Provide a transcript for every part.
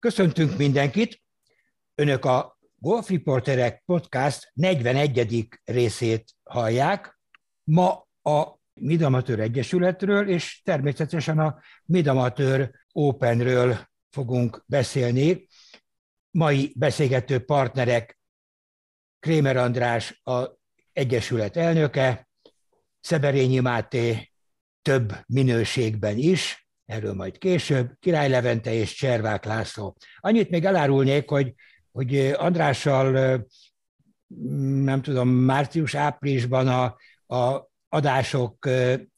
Köszöntünk mindenkit! Önök a Golf Reporterek Podcast 41. részét hallják. Ma a Midamatőr Egyesületről és természetesen a Midamatőr Openről fogunk beszélni. Mai beszélgető partnerek Krémer András, a Egyesület elnöke, Szeberényi Máté több minőségben is, erről majd később, Király Levente és Cservák László. Annyit még elárulnék, hogy, hogy Andrással nem tudom, március-áprilisban a, a adások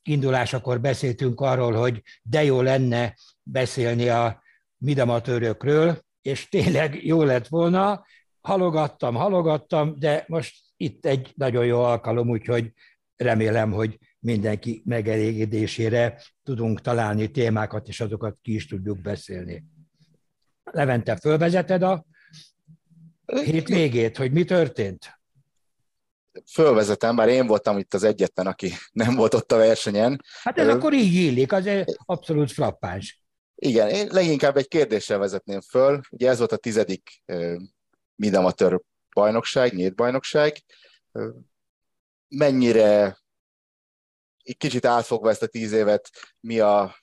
indulásakor beszéltünk arról, hogy de jó lenne beszélni a midamatőrökről, és tényleg jó lett volna, halogattam, halogattam, de most itt egy nagyon jó alkalom, úgyhogy remélem, hogy mindenki megelégedésére tudunk találni témákat, és azokat ki is tudjuk beszélni. Levente, fölvezeted a hét végét, hogy mi történt? Fölvezetem, bár én voltam itt az egyetlen, aki nem volt ott a versenyen. Hát ez Ö... akkor így illik, az abszolút frappáns. Igen, én leginkább egy kérdéssel vezetném föl. Ugye ez volt a tizedik Midamatör bajnokság, nyílt bajnokság. Mennyire egy kicsit átfogva ezt a tíz évet, mi a,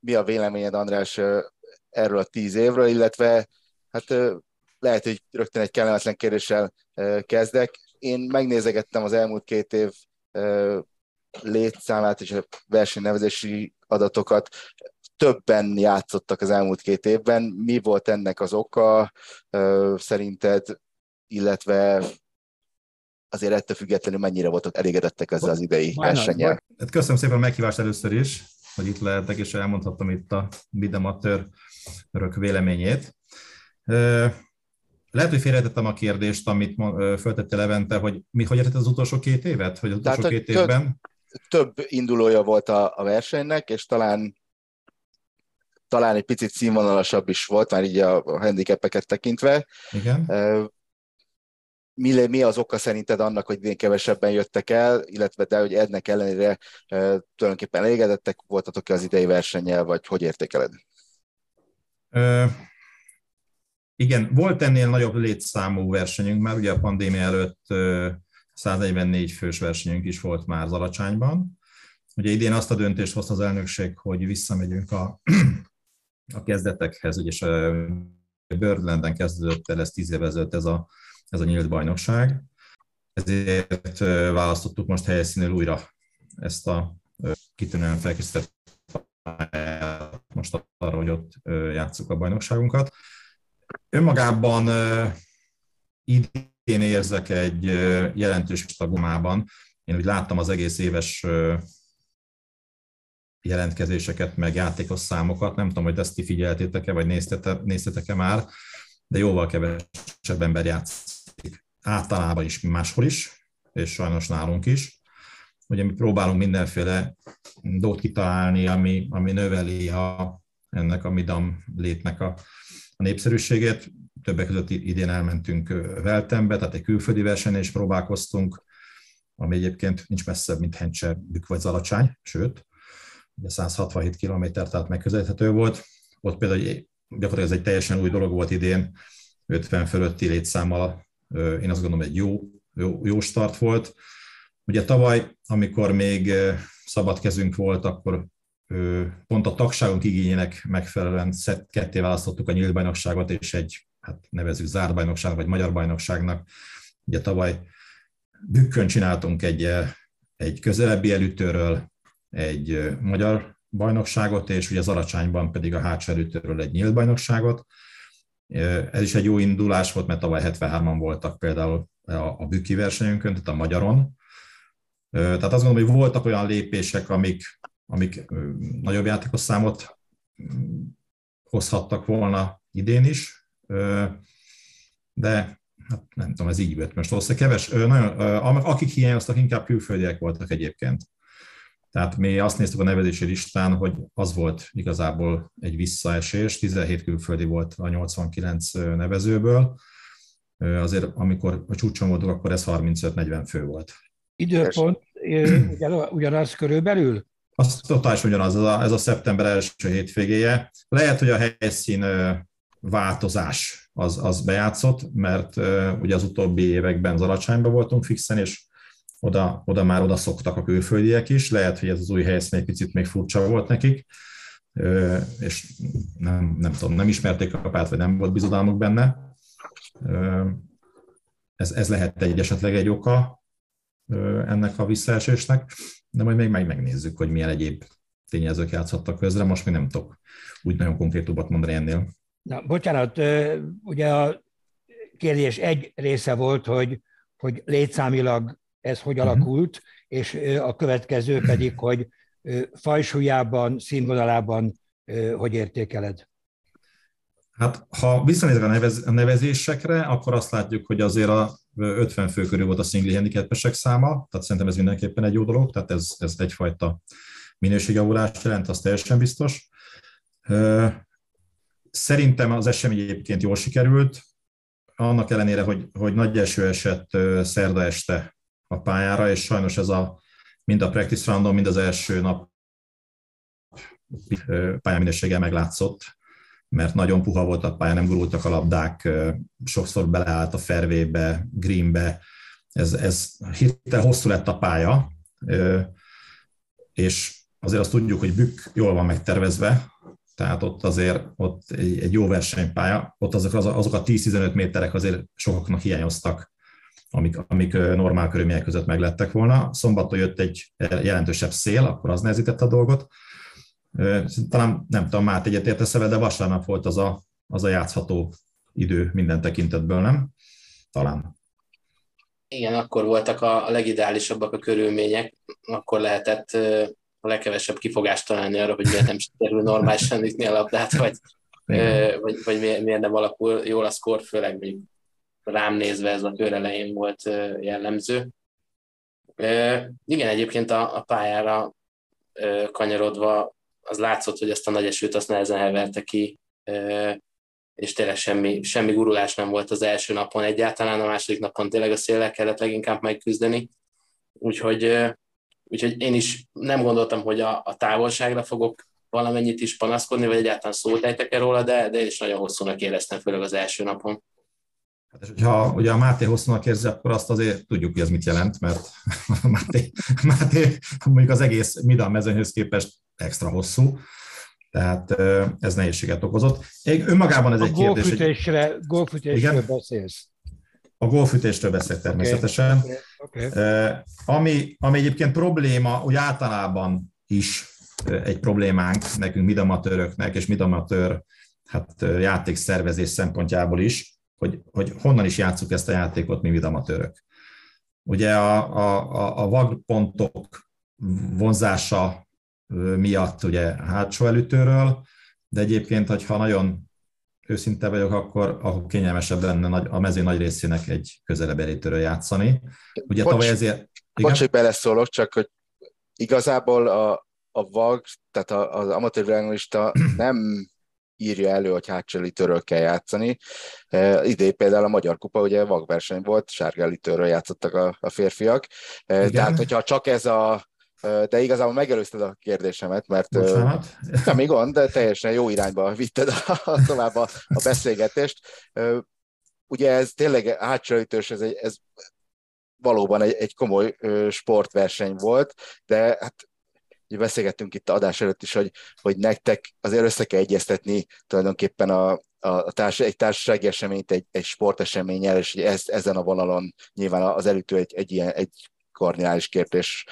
mi a véleményed, András, erről a tíz évről, illetve hát lehet, hogy rögtön egy kellemetlen kérdéssel kezdek. Én megnézegettem az elmúlt két év létszámát és a versenynevezési adatokat. Többen játszottak az elmúlt két évben. Mi volt ennek az oka szerinted, illetve azért ettől függetlenül mennyire voltak elégedettek ezzel az idei versennyel. Hát köszönöm szépen a meghívást először is, hogy itt lehetek, és elmondhattam itt a Bidematőr örök véleményét. Lehet, hogy félretettem a kérdést, amit föltette Levente, hogy mi, hogy értett az utolsó két évet? Hogy az utolsó Tehát, két évben? Több indulója volt a, a versenynek, és talán talán egy picit színvonalasabb is volt, már így a handicapeket tekintve. Igen mi, mi az oka szerinted annak, hogy idén kevesebben jöttek el, illetve de, hogy ennek ellenére e, tulajdonképpen elégedettek voltatok az idei versennyel, vagy hogy értékeled? Ö, igen, volt ennél nagyobb létszámú versenyünk már, ugye a pandémia előtt 144 fős versenyünk is volt már Zalacsányban. Ugye idén azt a döntést hozta az elnökség, hogy visszamegyünk a, a kezdetekhez, ugye Birdlanden kezdődött el ez tíz ezelőtt ez a ez a nyílt bajnokság. Ezért választottuk most helyszínél újra ezt a kitűnően felkészített most arra, hogy ott játsszuk a bajnokságunkat. Önmagában idén érzek egy jelentős tagomában. Én úgy láttam az egész éves jelentkezéseket, meg játékos számokat. Nem tudom, hogy ezt ti figyeltétek-e, vagy néztetek-e már, de jóval kevesebb ember játszik általában is, máshol is, és sajnos nálunk is. Ugye mi próbálunk mindenféle dolgot kitalálni, ami, ami növeli a, ennek a midam létnek a, a népszerűségét. Többek között idén elmentünk Veltembe, tehát egy külföldi versenyen is próbálkoztunk, ami egyébként nincs messzebb, mint Hencse, Bük vagy Zalacsány, sőt, ugye 167 km, tehát megközelíthető volt. Ott például gyakorlatilag ez egy teljesen új dolog volt idén, 50 fölötti létszámmal én azt gondolom egy jó, jó, jó start volt. Ugye tavaly, amikor még szabad kezünk volt, akkor pont a tagságunk igényének megfelelően ketté választottuk a nyílt bajnokságot, és egy, hát nevezük zárt bajnokságnak, vagy magyar bajnokságnak. Ugye tavaly bükkön csináltunk egy, egy közelebbi elütőről egy magyar bajnokságot, és ugye az Aracsányban pedig a hátsó elütőről egy nyílt bajnokságot. Ez is egy jó indulás volt, mert tavaly 73-an voltak például a, Büki versenyünkön, tehát a magyaron. Tehát azt gondolom, hogy voltak olyan lépések, amik, amik nagyobb játékos számot hozhattak volna idén is, de hát nem tudom, ez így jött most valószínűleg keves, nagyon, akik hiányoztak, inkább külföldiek voltak egyébként. Tehát mi azt néztük a nevezési listán, hogy az volt igazából egy visszaesés, 17 külföldi volt a 89 nevezőből, azért amikor a csúcson voltunk, akkor ez 35-40 fő volt. Időpont ugyanaz körülbelül? Az totális ugyanaz, ez a, ez a szeptember első hétvégéje. Lehet, hogy a helyszín változás az, az bejátszott, mert ugye az utóbbi években Zalacsányban voltunk fixen, és oda, oda már oda szoktak a külföldiek is, lehet, hogy ez az új helyszín egy picit még furcsa volt nekik, és nem, nem tudom, nem ismerték a párt, vagy nem volt bizodalmuk benne. Ez, ez lehet egy esetleg egy oka ennek a visszaesésnek, de majd még megnézzük, hogy milyen egyéb tényezők játszhattak közre, most még nem tudok úgy nagyon konkrétumot mondani ennél. Na, bocsánat, ugye a kérdés egy része volt, hogy, hogy létszámilag ez hogy mhm. alakult, és a következő pedig, hogy fajsúlyában, színvonalában hogy értékeled? Hát, ha visszanézve a, nevez, a nevezésekre, akkor azt látjuk, hogy azért a 50 fő körül volt a szingli handicapesek száma, tehát szerintem ez mindenképpen egy jó dolog, tehát ez, ez egyfajta minőségjavulást jelent, az teljesen biztos. Szerintem az esemény egyébként jól sikerült, annak ellenére, hogy, hogy nagy eső esett szerda este a pályára, és sajnos ez a mind a practice roundon, mind az első nap pályáminősége meglátszott, mert nagyon puha volt a pálya, nem gurultak a labdák, sokszor beleállt a fervébe, greenbe, ez, ez hirtelen hosszú lett a pálya, és azért azt tudjuk, hogy Bükk jól van megtervezve, tehát ott azért ott egy, egy jó versenypálya, ott azok, azok a 10-15 méterek azért sokaknak hiányoztak, amik, amik normál körülmények között meglettek volna. Szombaton jött egy jelentősebb szél, akkor az nehezítette a dolgot. Talán nem tudom, Máté egyetértesz de vasárnap volt az a, az a játszható idő minden tekintetből, nem? Talán. Igen, akkor voltak a legideálisabbak a körülmények, akkor lehetett a legkevesebb kifogást találni arra, hogy miért nem sikerül normálisan ütni a labdát, vagy, vagy, vagy miért nem alakul jól a szkor, főleg mondjuk rám nézve ez a kör elején volt jellemző. Igen, egyébként a, a pályára kanyarodva az látszott, hogy ezt a nagy esőt azt nehezen heverte ki, és tényleg semmi, semmi gurulás nem volt az első napon egyáltalán, a második napon tényleg a széllel kellett leginkább megküzdeni. Úgyhogy, úgyhogy én is nem gondoltam, hogy a, a távolságra fogok valamennyit is panaszkodni, vagy egyáltalán szót ejtek róla, de, de én is nagyon hosszúnak éreztem, főleg az első napon. Hát és hogyha ugye a Máté hosszúnak érzi, akkor azt azért tudjuk, hogy ez mit jelent, mert Máté, Máté mondjuk az egész Midal mezőnyhöz képest extra hosszú, tehát ez nehézséget okozott. Egy, önmagában ez a egy kérdés. Golfütésre, golfütésről igen? beszélsz. A golfütésről beszél természetesen. Okay. Okay. Ami, ami egyébként probléma, úgy általában is egy problémánk nekünk midamatőröknek, és midamatőr hát, játékszervezés szempontjából is, hogy, hogy honnan is játsszuk ezt a játékot mi midamatőrök. Ugye a, a, a vagpontok vonzása miatt ugye hátsó elütőről, de egyébként, hogyha nagyon őszinte vagyok, akkor, akkor kényelmesebb lenne a mező nagy részének egy közelebb elütőről játszani. Ugye Bocs, tavaly ezért... Bocs, hogy beleszólok, csak hogy igazából a, a VAG, tehát az amatőr nem írja elő, hogy hátselítőről kell játszani. E, idén például a Magyar Kupa ugye vakverseny volt, sárgálítőről játszottak a, a férfiak. E, Igen. Tehát, hogyha csak ez a e, de igazából megelőzted a kérdésemet, mert Bocsánat. nem gond, de teljesen jó irányba vitted a, tovább a, a beszélgetést. E, ugye ez tényleg hátselítős, ez, egy, ez valóban egy, egy komoly sportverseny volt, de hát ugye beszélgettünk itt a adás előtt is, hogy, hogy nektek azért össze kell egyeztetni tulajdonképpen a, a társ, egy társasági eseményt egy, egy sporteseménnyel, és ez, ezen a vonalon nyilván az elütő egy, egy ilyen egy kardinális kérdés,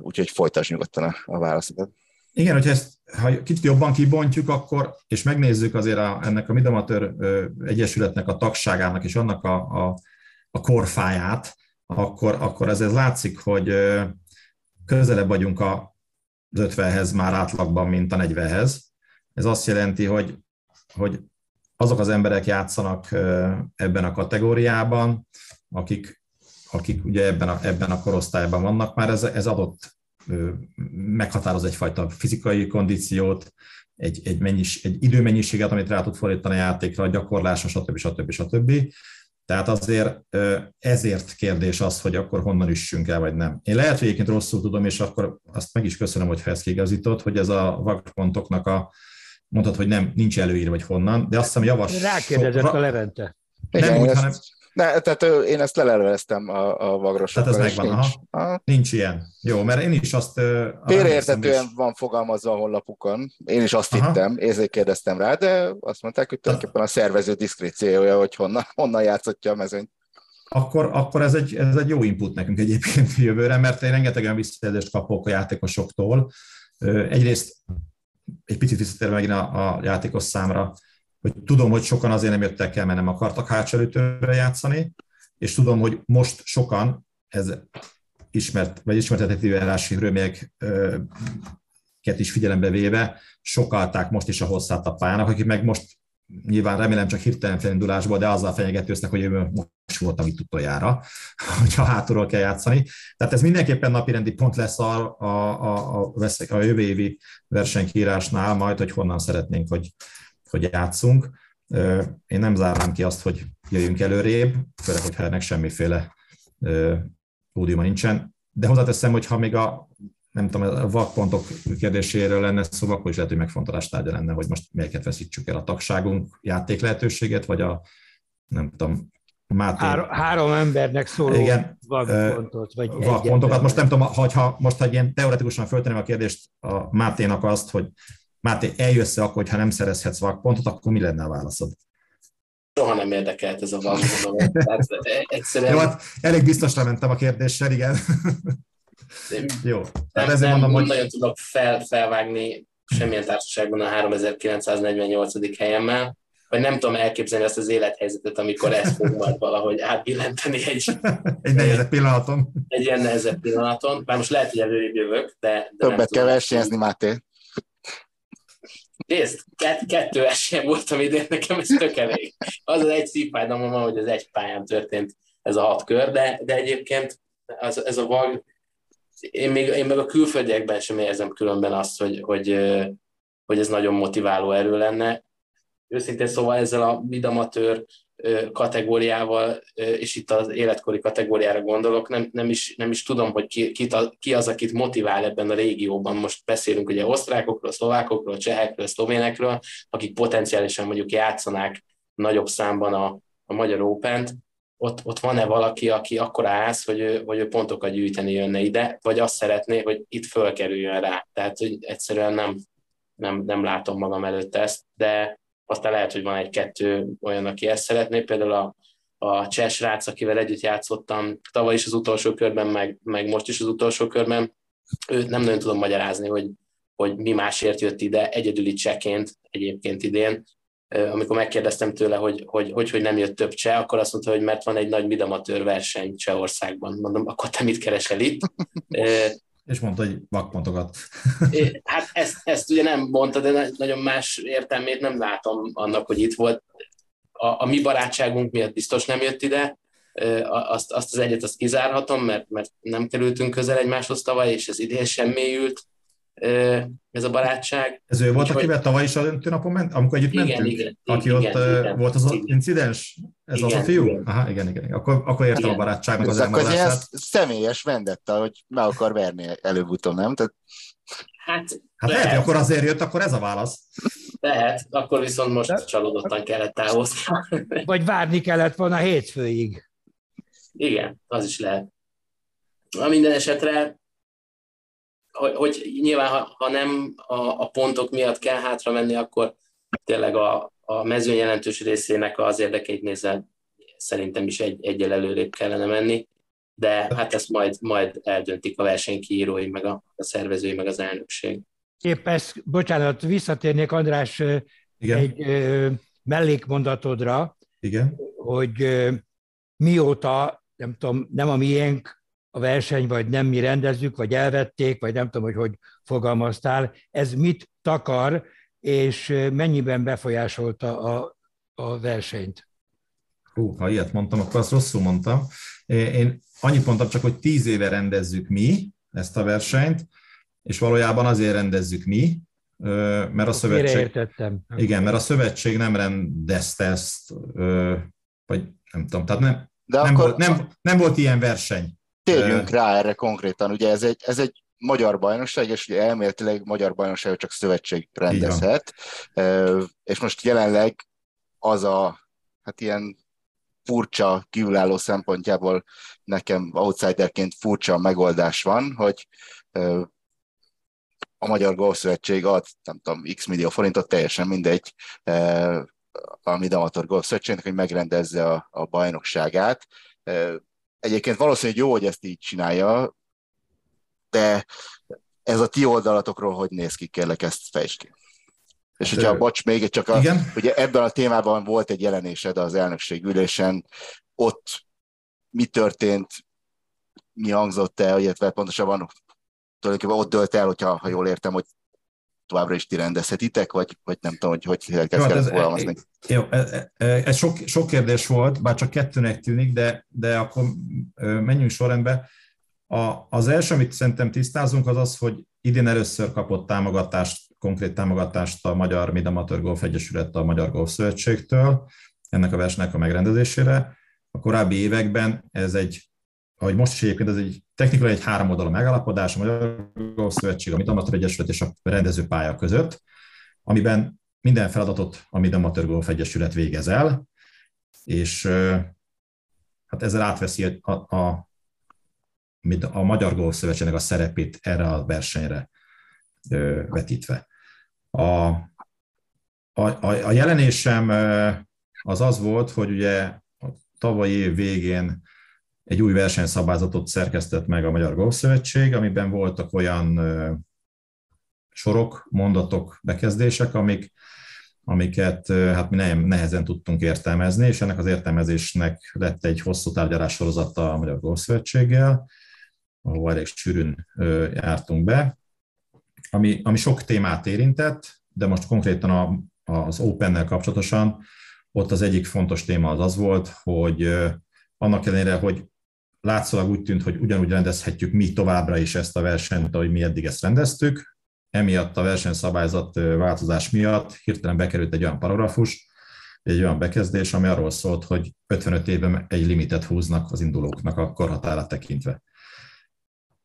úgyhogy folytasd nyugodtan a, a válaszodat. Igen, hogyha ezt ha kicsit jobban kibontjuk, akkor, és megnézzük azért a, ennek a Midamatör Egyesületnek a tagságának és annak a, a, a korfáját, akkor, akkor ez, ez látszik, hogy közelebb vagyunk a, az 50-hez már átlagban, mint a 40-hez. Ez azt jelenti, hogy, hogy azok az emberek játszanak ebben a kategóriában, akik, akik ugye ebben a, ebben a korosztályban vannak, már ez, ez adott meghatároz egyfajta fizikai kondíciót, egy, egy, mennyis, egy időmennyiséget, amit rá tud fordítani a játékra, a gyakorlásra, stb. stb. stb. stb. Tehát azért ezért kérdés az, hogy akkor honnan üssünk el, vagy nem. Én lehet, hogy egyébként rosszul tudom, és akkor azt meg is köszönöm, hogy ezt kiigazított, hogy ez a vakpontoknak a mondhat, hogy nem, nincs előírva, vagy honnan, de azt hiszem javas... Rákérdezett a Levente. Igen, Nem én úgy, hanem- ne, tehát én ezt leleveztem a, a vagrosokkal. Tehát ez megvan, nincs. aha. Nincs ilyen. Jó, mert én is azt... Félreértetően is. van fogalmazva a honlapukon. Én is azt Aha. hittem, ezért kérdeztem rá, de azt mondták, hogy tulajdonképpen a szervező diszkréciója, hogy honnan, honnan játszotja a mezőnyt. Akkor, akkor ez, egy, ez egy jó input nekünk egyébként jövőre, mert én rengeteg olyan visszajelzést kapok a játékosoktól. Egyrészt egy picit visszatérve megint a, a játékos számra, hogy tudom, hogy sokan azért nem jöttek el, mert nem akartak hátsó játszani, és tudom, hogy most sokan, ez ismert, vagy ismertetett járási körülményeket is figyelembe véve, sokalták most is a hosszát a pályának, akik meg most nyilván remélem csak hirtelen felindulásból, de azzal fenyegetőztek, hogy ő most voltam itt utoljára, hogyha hátulról kell játszani. Tehát ez mindenképpen napirendi pont lesz a, a, a, a, a jövő évi versenykírásnál majd, hogy honnan szeretnénk, hogy, hogy játszunk. Én nem zárnám ki azt, hogy jöjjünk előrébb, főleg, hogyha ennek semmiféle pódiuma nincsen. De hozzáteszem, hogy ha még a nem tudom, a vakpontok kérdéséről lenne szó, akkor is lehet, hogy megfontolás tárgya lenne, hogy most melyiket veszítsük el a tagságunk játék lehetőséget, vagy a nem tudom, Máté Három, három embernek szóló Igen. vakpontot, vagy vakpontokat. Most nem tudom, hogyha most, ha ilyen teoretikusan föltenném a kérdést a Máténak azt, hogy Máté, eljössz akkor, hogyha nem szerezhetsz vakpontot, akkor mi lenne a válaszod? Soha nem érdekelt ez a vakpont. Tehát egyszerűen Jó, hát elég biztosra mentem a kérdéssel, igen. Jó. nem, Tehát ezért nem, mondom, nem hogy nagyon tudok fel, felvágni semmilyen társaságban a 3948. helyemmel, vagy nem tudom elképzelni azt az élethelyzetet, amikor ezt fog majd valahogy átbillenteni egy, egy nehezebb pillanatom. egy ilyen nehezebb pillanaton. Bár most lehet, hogy előrébb jövök, de, de nem Többet kell versenyezni, Máté. Nézd, kett, kettő esélyem voltam idén, nekem ez tök elég. Az az egy szívfájdalmam, hogy az egy pályán történt ez a hat kör, de, de egyébként az, ez a vag, én, még, én meg a külföldiekben sem érzem különben azt, hogy, hogy, hogy ez nagyon motiváló erő lenne. Őszintén szóval ezzel a midamatőr ö, kategóriával, és itt az életkori kategóriára gondolok, nem, nem, is, nem is tudom, hogy ki, ki, ki az, akit motivál ebben a régióban. Most beszélünk ugye osztrákokról, szlovákokról, csehekről, szlovénekről, akik potenciálisan mondjuk játszanák nagyobb számban a, a Magyar Open-t, ott, ott van-e valaki, aki akkor állsz, hogy ő, hogy ő pontokat gyűjteni jönne ide, vagy azt szeretné, hogy itt fölkerüljön rá. Tehát, hogy egyszerűen nem, nem, nem látom magam előtt ezt, de aztán lehet, hogy van egy-kettő olyan, aki ezt szeretné, például a, a cseh srác, akivel együtt játszottam tavaly is az utolsó körben, meg, meg most is az utolsó körben, őt nem nagyon tudom magyarázni, hogy, hogy mi másért jött ide, egyedüli cseként egyébként idén, amikor megkérdeztem tőle, hogy hogy, hogy hogy nem jött több cseh, akkor azt mondta, hogy mert van egy nagy midamatőr verseny Csehországban. Mondom, akkor te mit keresel itt? És mondta, hogy vakpontokat. Hát ezt, ezt ugye nem mondta, de nagyon más értelmét nem látom annak, hogy itt volt. A, a mi barátságunk miatt biztos nem jött ide, azt, azt az egyet azt kizárhatom, mert, mert nem kerültünk közel egymáshoz tavaly, és ez idén sem mélyült ez a barátság. Ez ő volt, Úgyhogy- akivel tavaly is a döntőnapon ment, amikor együtt Igen, mentünk? igen, Aki igen, ott igen, volt az igen. incidens? Ez az a Igen, fiú? igen. Aha, igen, igen. Akkor, akkor értem Igen. a barátságnak az Ez akkor elmaradását. személyes vendetta, hogy meg akar verni előbb-utóbb, nem? Tehát Hát, Hát lehet, hogy akkor azért jött, akkor ez a válasz. lehet, akkor viszont most De- csalódottan kellett távozni. Vagy várni kellett volna hétfőig. Igen, az is lehet. Na, minden esetre, hogy, hogy nyilván, ha, ha nem a, a pontok miatt kell hátra menni, akkor tényleg a, a mezőny jelentős részének az érdekeit nézve szerintem is egy, egyel előrébb kellene menni, de hát ezt majd, majd eldöntik a versenykiírói, meg a, a szervezői, meg az elnökség. Épp ezt, bocsánat, visszatérnék András Igen, egy ö, mellékmondatodra, igen. hogy ö, mióta, nem tudom, nem a miénk a verseny, vagy nem mi rendezzük, vagy elvették, vagy nem tudom, hogy hogy fogalmaztál, ez mit takar, és mennyiben befolyásolta a, a versenyt. Hú, ha ilyet mondtam, akkor azt rosszul mondtam. Én annyit mondtam csak, hogy tíz éve rendezzük mi ezt a versenyt, és valójában azért rendezzük mi, mert a szövetség... Igen, mert a szövetség nem rendezte ezt, vagy nem tudom, tehát nem, de nem, akkor volt, nem, nem volt ilyen verseny. térjünk rá erre konkrétan. Ugye ez egy, ez egy magyar bajnokság, és ugye elméletileg magyar bajnokság csak szövetség rendezhet, és most jelenleg az a, hát ilyen furcsa, kívülálló szempontjából nekem outsiderként furcsa megoldás van, hogy a Magyar Golfszövetség ad, nem tudom, x millió forintot, teljesen mindegy, a Midamator Golfszövetségnek, hogy megrendezze a, a bajnokságát. Egyébként valószínűleg jó, hogy ezt így csinálja, de ez a ti oldalatokról hogy néz ki, kérlek ezt fejtsd ki. És hogyha, bocs, még csak a, Igen? ugye ebben a témában volt egy jelenésed az elnökség ülésen, ott mi történt, mi hangzott el, illetve pontosabban tulajdonképpen ott dölt el, hogyha, ha jól értem, hogy továbbra is ti rendezhetitek, vagy, vagy nem tudom, hogy hogy kell hát ez, fogalmazni. Jó, ez, ez sok, sok kérdés volt, bár csak kettőnek tűnik, de, de akkor menjünk sorrendbe. A, az első, amit szerintem tisztázunk, az az, hogy idén először kapott támogatást, konkrét támogatást a Magyar Midamateur Golf Egyesület a Magyar Golf Szövetségtől, ennek a versenynek a megrendezésére. A korábbi években ez egy, ahogy most is egyébként, ez egy technikai egy három oldalú megállapodás, a Magyar Golf Szövetség, a Midamateur Egyesület és a rendezőpálya között, amiben minden feladatot a Midamateur Golf Egyesület végez el, és hát ezzel átveszi a, a a Magyar Golf Szövetségnek a szerepét erre a versenyre vetítve. A, a, a jelenésem az az volt, hogy ugye a tavalyi év végén egy új versenyszabályzatot szerkesztett meg a Magyar Golf Szövetség, amiben voltak olyan sorok, mondatok, bekezdések, amik, amiket hát mi nehezen tudtunk értelmezni, és ennek az értelmezésnek lett egy hosszú tárgyalás sorozata a Magyar Golf Ahol elég sűrűn jártunk be, ami, ami sok témát érintett, de most konkrétan a, az Open-nel kapcsolatosan ott az egyik fontos téma az az volt, hogy annak ellenére, hogy látszólag úgy tűnt, hogy ugyanúgy rendezhetjük mi továbbra is ezt a versenyt, ahogy mi eddig ezt rendeztük, emiatt a versenyszabályzat változás miatt hirtelen bekerült egy olyan paragrafus, egy olyan bekezdés, ami arról szólt, hogy 55 évben egy limitet húznak az indulóknak a korhatárát tekintve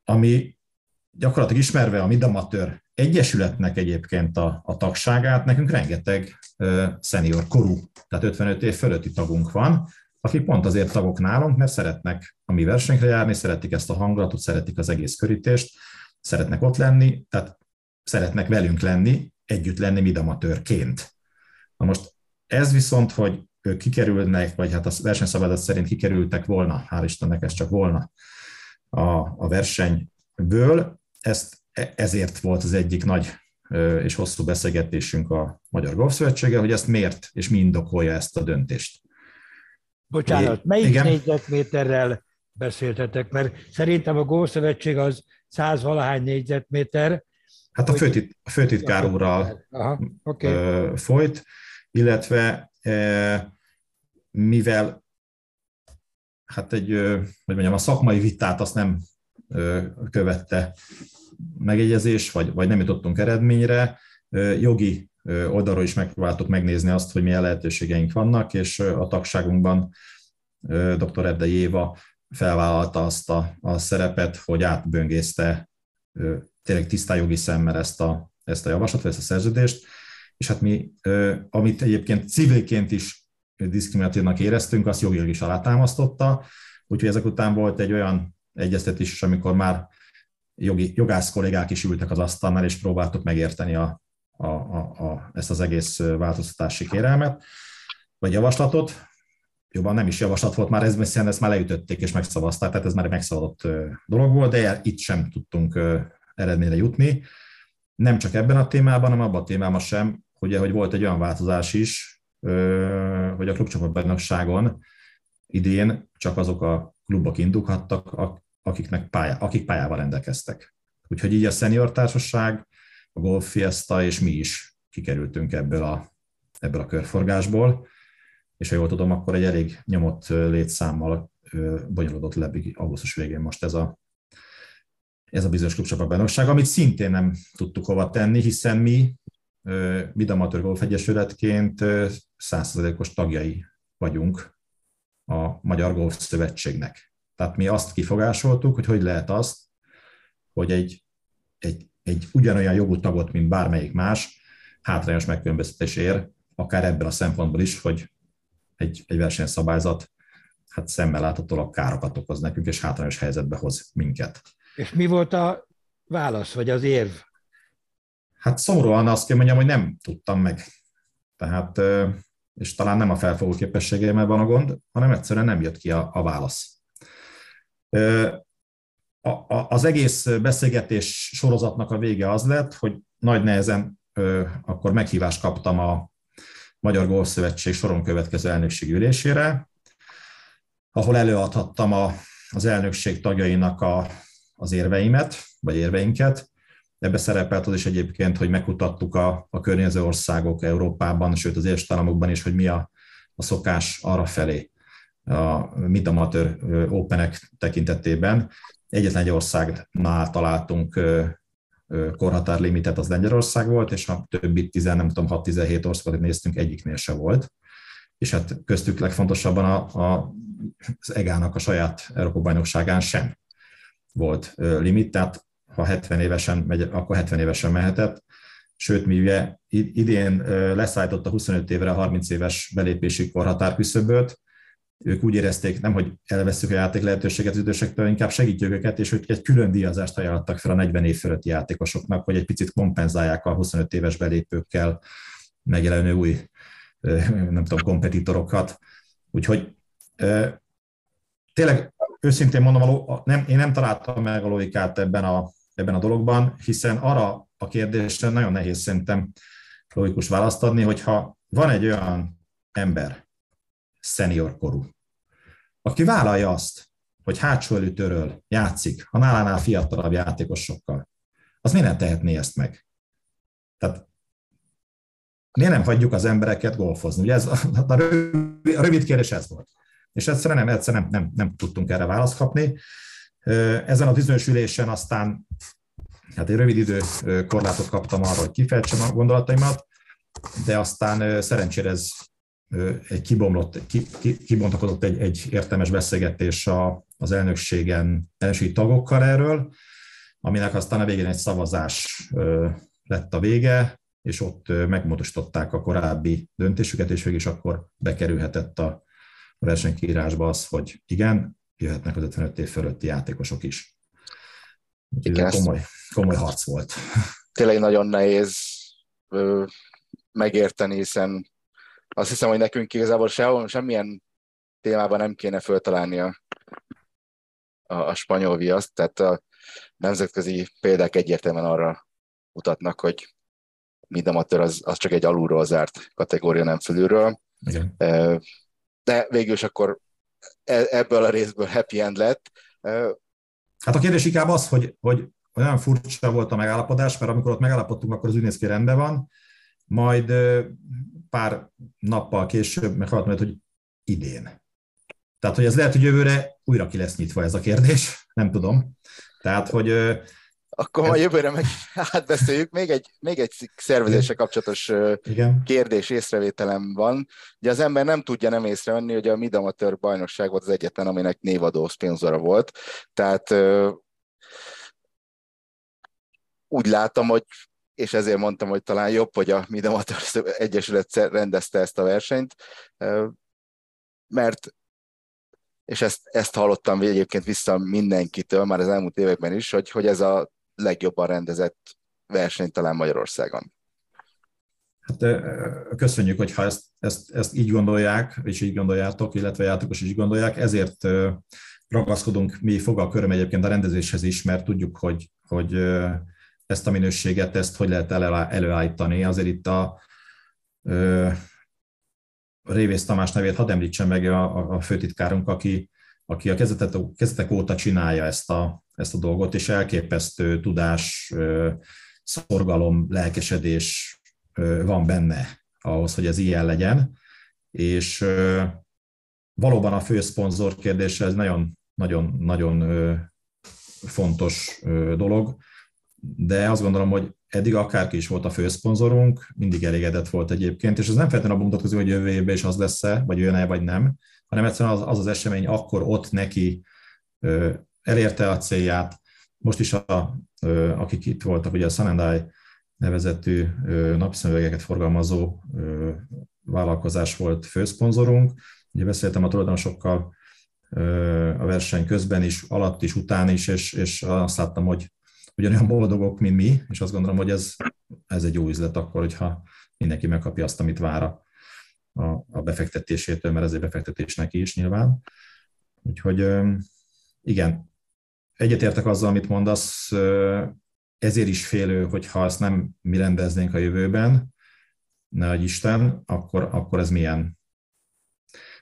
ami gyakorlatilag ismerve a Midamatőr Egyesületnek egyébként a, a tagságát, nekünk rengeteg uh, szenior korú, tehát 55 év fölötti tagunk van, akik pont azért tagok nálunk, mert szeretnek a mi versenyre járni, szeretik ezt a hangulatot, szeretik az egész körítést, szeretnek ott lenni, tehát szeretnek velünk lenni, együtt lenni midamatőrként. Na most ez viszont, hogy ők kikerülnek, vagy hát a versenyszabályzat szerint kikerültek volna, hál' Istennek ez csak volna a, a versenyből. Ezt, e, ezért volt az egyik nagy és hosszú beszélgetésünk a Magyar Golfszövetséggel, hogy ezt miért és mi indokolja ezt a döntést. Bocsánat, melyik Igen? négyzetméterrel beszéltetek? Mert szerintem a Golfszövetség az száz valahány négyzetméter. Hát a, főtit, a főtitkár úrral okay. folyt, illetve mivel hát egy, hogy mondjam, a szakmai vitát azt nem követte megegyezés, vagy, vagy nem jutottunk eredményre. Jogi oldalról is megpróbáltuk megnézni azt, hogy milyen lehetőségeink vannak, és a tagságunkban dr. Edde Éva felvállalta azt a, a szerepet, hogy átböngészte tényleg tisztán jogi szemmel ezt a, ezt a javaslatot, ezt a szerződést, és hát mi, amit egyébként civilként is diszkriminatívnak éreztünk, azt jogilag is alátámasztotta, úgyhogy ezek után volt egy olyan egyeztetés is, amikor már jogi, jogász kollégák is ültek az asztalnál, és próbáltuk megérteni a, a, a, a, ezt az egész változtatási kérelmet, vagy javaslatot. Jobban nem is javaslat volt már, ez, hiszen ezt már leütötték és megszavazták, tehát ez már egy megszavazott dolog volt, de itt sem tudtunk eredményre jutni. Nem csak ebben a témában, hanem abban a témában sem, ugye, hogy volt egy olyan változás is, hogy a klubcsoportbajnokságon idén csak azok a klubok indulhattak, akiknek pályá, akik pályával rendelkeztek. Úgyhogy így a senior társaság, a Golf Fiesta és mi is kikerültünk ebből a, ebből a körforgásból, és ha jól tudom, akkor egy elég nyomott létszámmal bonyolódott le augusztus végén most ez a, ez a bizonyos klubcsoportbajnokság, amit szintén nem tudtuk hova tenni, hiszen mi Midamatőr Golf Egyesületként százszerzelékos tagjai vagyunk a Magyar Golf Szövetségnek. Tehát mi azt kifogásoltuk, hogy hogy lehet azt, hogy egy egy, egy ugyanolyan jogú tagot, mint bármelyik más, hátrányos megkülönböztetés ér, akár ebben a szempontból is, hogy egy, egy versenyszabályzat hát szemmel láthatólag károkat okoz nekünk, és hátrányos helyzetbe hoz minket. És mi volt a válasz, vagy az érv? Hát szomorúan azt kell mondjam, hogy nem tudtam meg. Tehát, és talán nem a felfogó képességeimmel van a gond, hanem egyszerűen nem jött ki a, a válasz. A, a, az egész beszélgetés sorozatnak a vége az lett, hogy nagy nehezen akkor meghívást kaptam a Magyar Golfszövetség soron következő elnökség ülésére, ahol előadhattam a, az elnökség tagjainak a, az érveimet, vagy érveinket. Ebbe szerepelt az is egyébként, hogy megkutattuk a, a környező országok Európában, sőt az Egyesült Államokban is, hogy mi a, a szokás arra felé a mid-amatőr openek tekintetében. Egyetlen egy országnál találtunk korhatárlimitet, az Lengyelország volt, és a többi 10, nem tudom, 6-17 országot néztünk, egyiknél se volt. És hát köztük legfontosabban a, a, az EGA-nak a saját Európa bajnokságán sem volt limit, tehát ha 70 évesen megy, akkor 70 évesen mehetett, sőt, mi ugye idén leszállította 25 évre 30 éves belépési korhatár küszöböt, ők úgy érezték, nem hogy elveszük a játék lehetőséget az idősektől, inkább segítjük őket, és ők egy külön díjazást ajánlottak fel a 40 év fölötti játékosoknak, hogy egy picit kompenzálják a 25 éves belépőkkel megjelenő új, nem tudom, kompetitorokat. Úgyhogy tényleg őszintén mondom, nem, én nem találtam meg a logikát ebben a, ebben a dologban, hiszen arra a kérdésre nagyon nehéz szerintem logikus választ adni, hogyha van egy olyan ember, szenior korú, aki vállalja azt, hogy hátsó előtörről játszik a nálánál fiatalabb játékosokkal, az miért nem tehetné ezt meg? Tehát miért nem hagyjuk az embereket golfozni? Ugye ez a, a rövid kérdés ez volt. És egyszerűen nem, egyszerűen nem, nem, nem tudtunk erre választ kapni. Ezen a bizonyos ülésen aztán hát egy rövid idő korlátot kaptam arra, hogy kifejtsem a gondolataimat, de aztán szerencsére ez egy kibomlott, ki, ki, kibontakozott egy, egy értelmes beszélgetés az elnökségen elnökségi tagokkal erről, aminek aztán a végén egy szavazás lett a vége, és ott megmódosították a korábbi döntésüket, és végig is akkor bekerülhetett a versenykírásba az, hogy igen, jöhetnek az 55 év fölötti játékosok is. Úgyhogy ez komoly, komoly harc volt. Tényleg nagyon nehéz megérteni, hiszen azt hiszem, hogy nekünk igazából sehol, semmilyen témában nem kéne föltalálni a, a, a spanyol viaszt, tehát a nemzetközi példák egyértelműen arra mutatnak, hogy mind amatőr az, az csak egy alulról zárt kategória, nem fölülről. Igen. De végül is akkor ebből a részből happy end lett. Hát a kérdés inkább az, hogy, hogy olyan furcsa volt a megállapodás, mert amikor ott megállapodtunk, akkor az ügynészki rendben van, majd pár nappal később meghalt majd, hogy idén. Tehát, hogy ez lehet, hogy jövőre újra ki lesz nyitva ez a kérdés, nem tudom. Tehát, hogy... Akkor ma jövőre meg átbeszéljük. Még egy, még egy szervezése kapcsolatos Igen. kérdés, észrevételem van. Ugye az ember nem tudja nem észrevenni, hogy a Midamatör bajnokság volt az egyetlen, aminek névadó szponzora volt. Tehát úgy látom, hogy és ezért mondtam, hogy talán jobb, hogy a Midamator Egyesület rendezte ezt a versenyt, mert és ezt, ezt hallottam egyébként vissza mindenkitől, már az elmúlt években is, hogy, hogy ez a legjobban rendezett verseny talán Magyarországon. Hát köszönjük, hogyha ezt, ezt, ezt így gondolják, és így gondoljátok, illetve játékos is így gondolják, ezért ragaszkodunk mi fogalköröm egyébként a rendezéshez is, mert tudjuk, hogy, hogy ezt a minőséget, ezt hogy lehet előállítani. Azért itt a ö, Révész Tamás nevét hadd említsem meg a, a főtitkárunk, aki, aki a kezdetek, kezdetek óta csinálja ezt a, ezt a dolgot, és elképesztő tudás, szorgalom, lelkesedés van benne ahhoz, hogy ez ilyen legyen. És valóban a főszponzor kérdése ez nagyon, nagyon, nagyon fontos dolog de azt gondolom, hogy eddig akárki is volt a főszponzorunk, mindig elégedett volt egyébként, és ez nem feltétlenül abban mutatkozik, hogy jövő évben is az lesz-e, vagy jön-e, vagy nem, hanem egyszerűen az az, az esemény akkor ott neki elérte a célját, most is, a, akik itt voltak, ugye a Sanendai nevezetű napszemüvegeket forgalmazó vállalkozás volt főszponzorunk. Ugye beszéltem a tulajdonosokkal a verseny közben is, alatt is, után is, és, és azt láttam, hogy ugyanolyan boldogok, mint mi, és azt gondolom, hogy ez, ez egy jó üzlet akkor, hogyha mindenki megkapja azt, amit vár a, a befektetésétől, mert ez egy befektetés neki is nyilván. Úgyhogy igen, egyetértek azzal, amit mondasz, ezért is félő, hogyha ezt nem mi rendeznénk a jövőben, ne egy Isten, akkor, akkor ez milyen,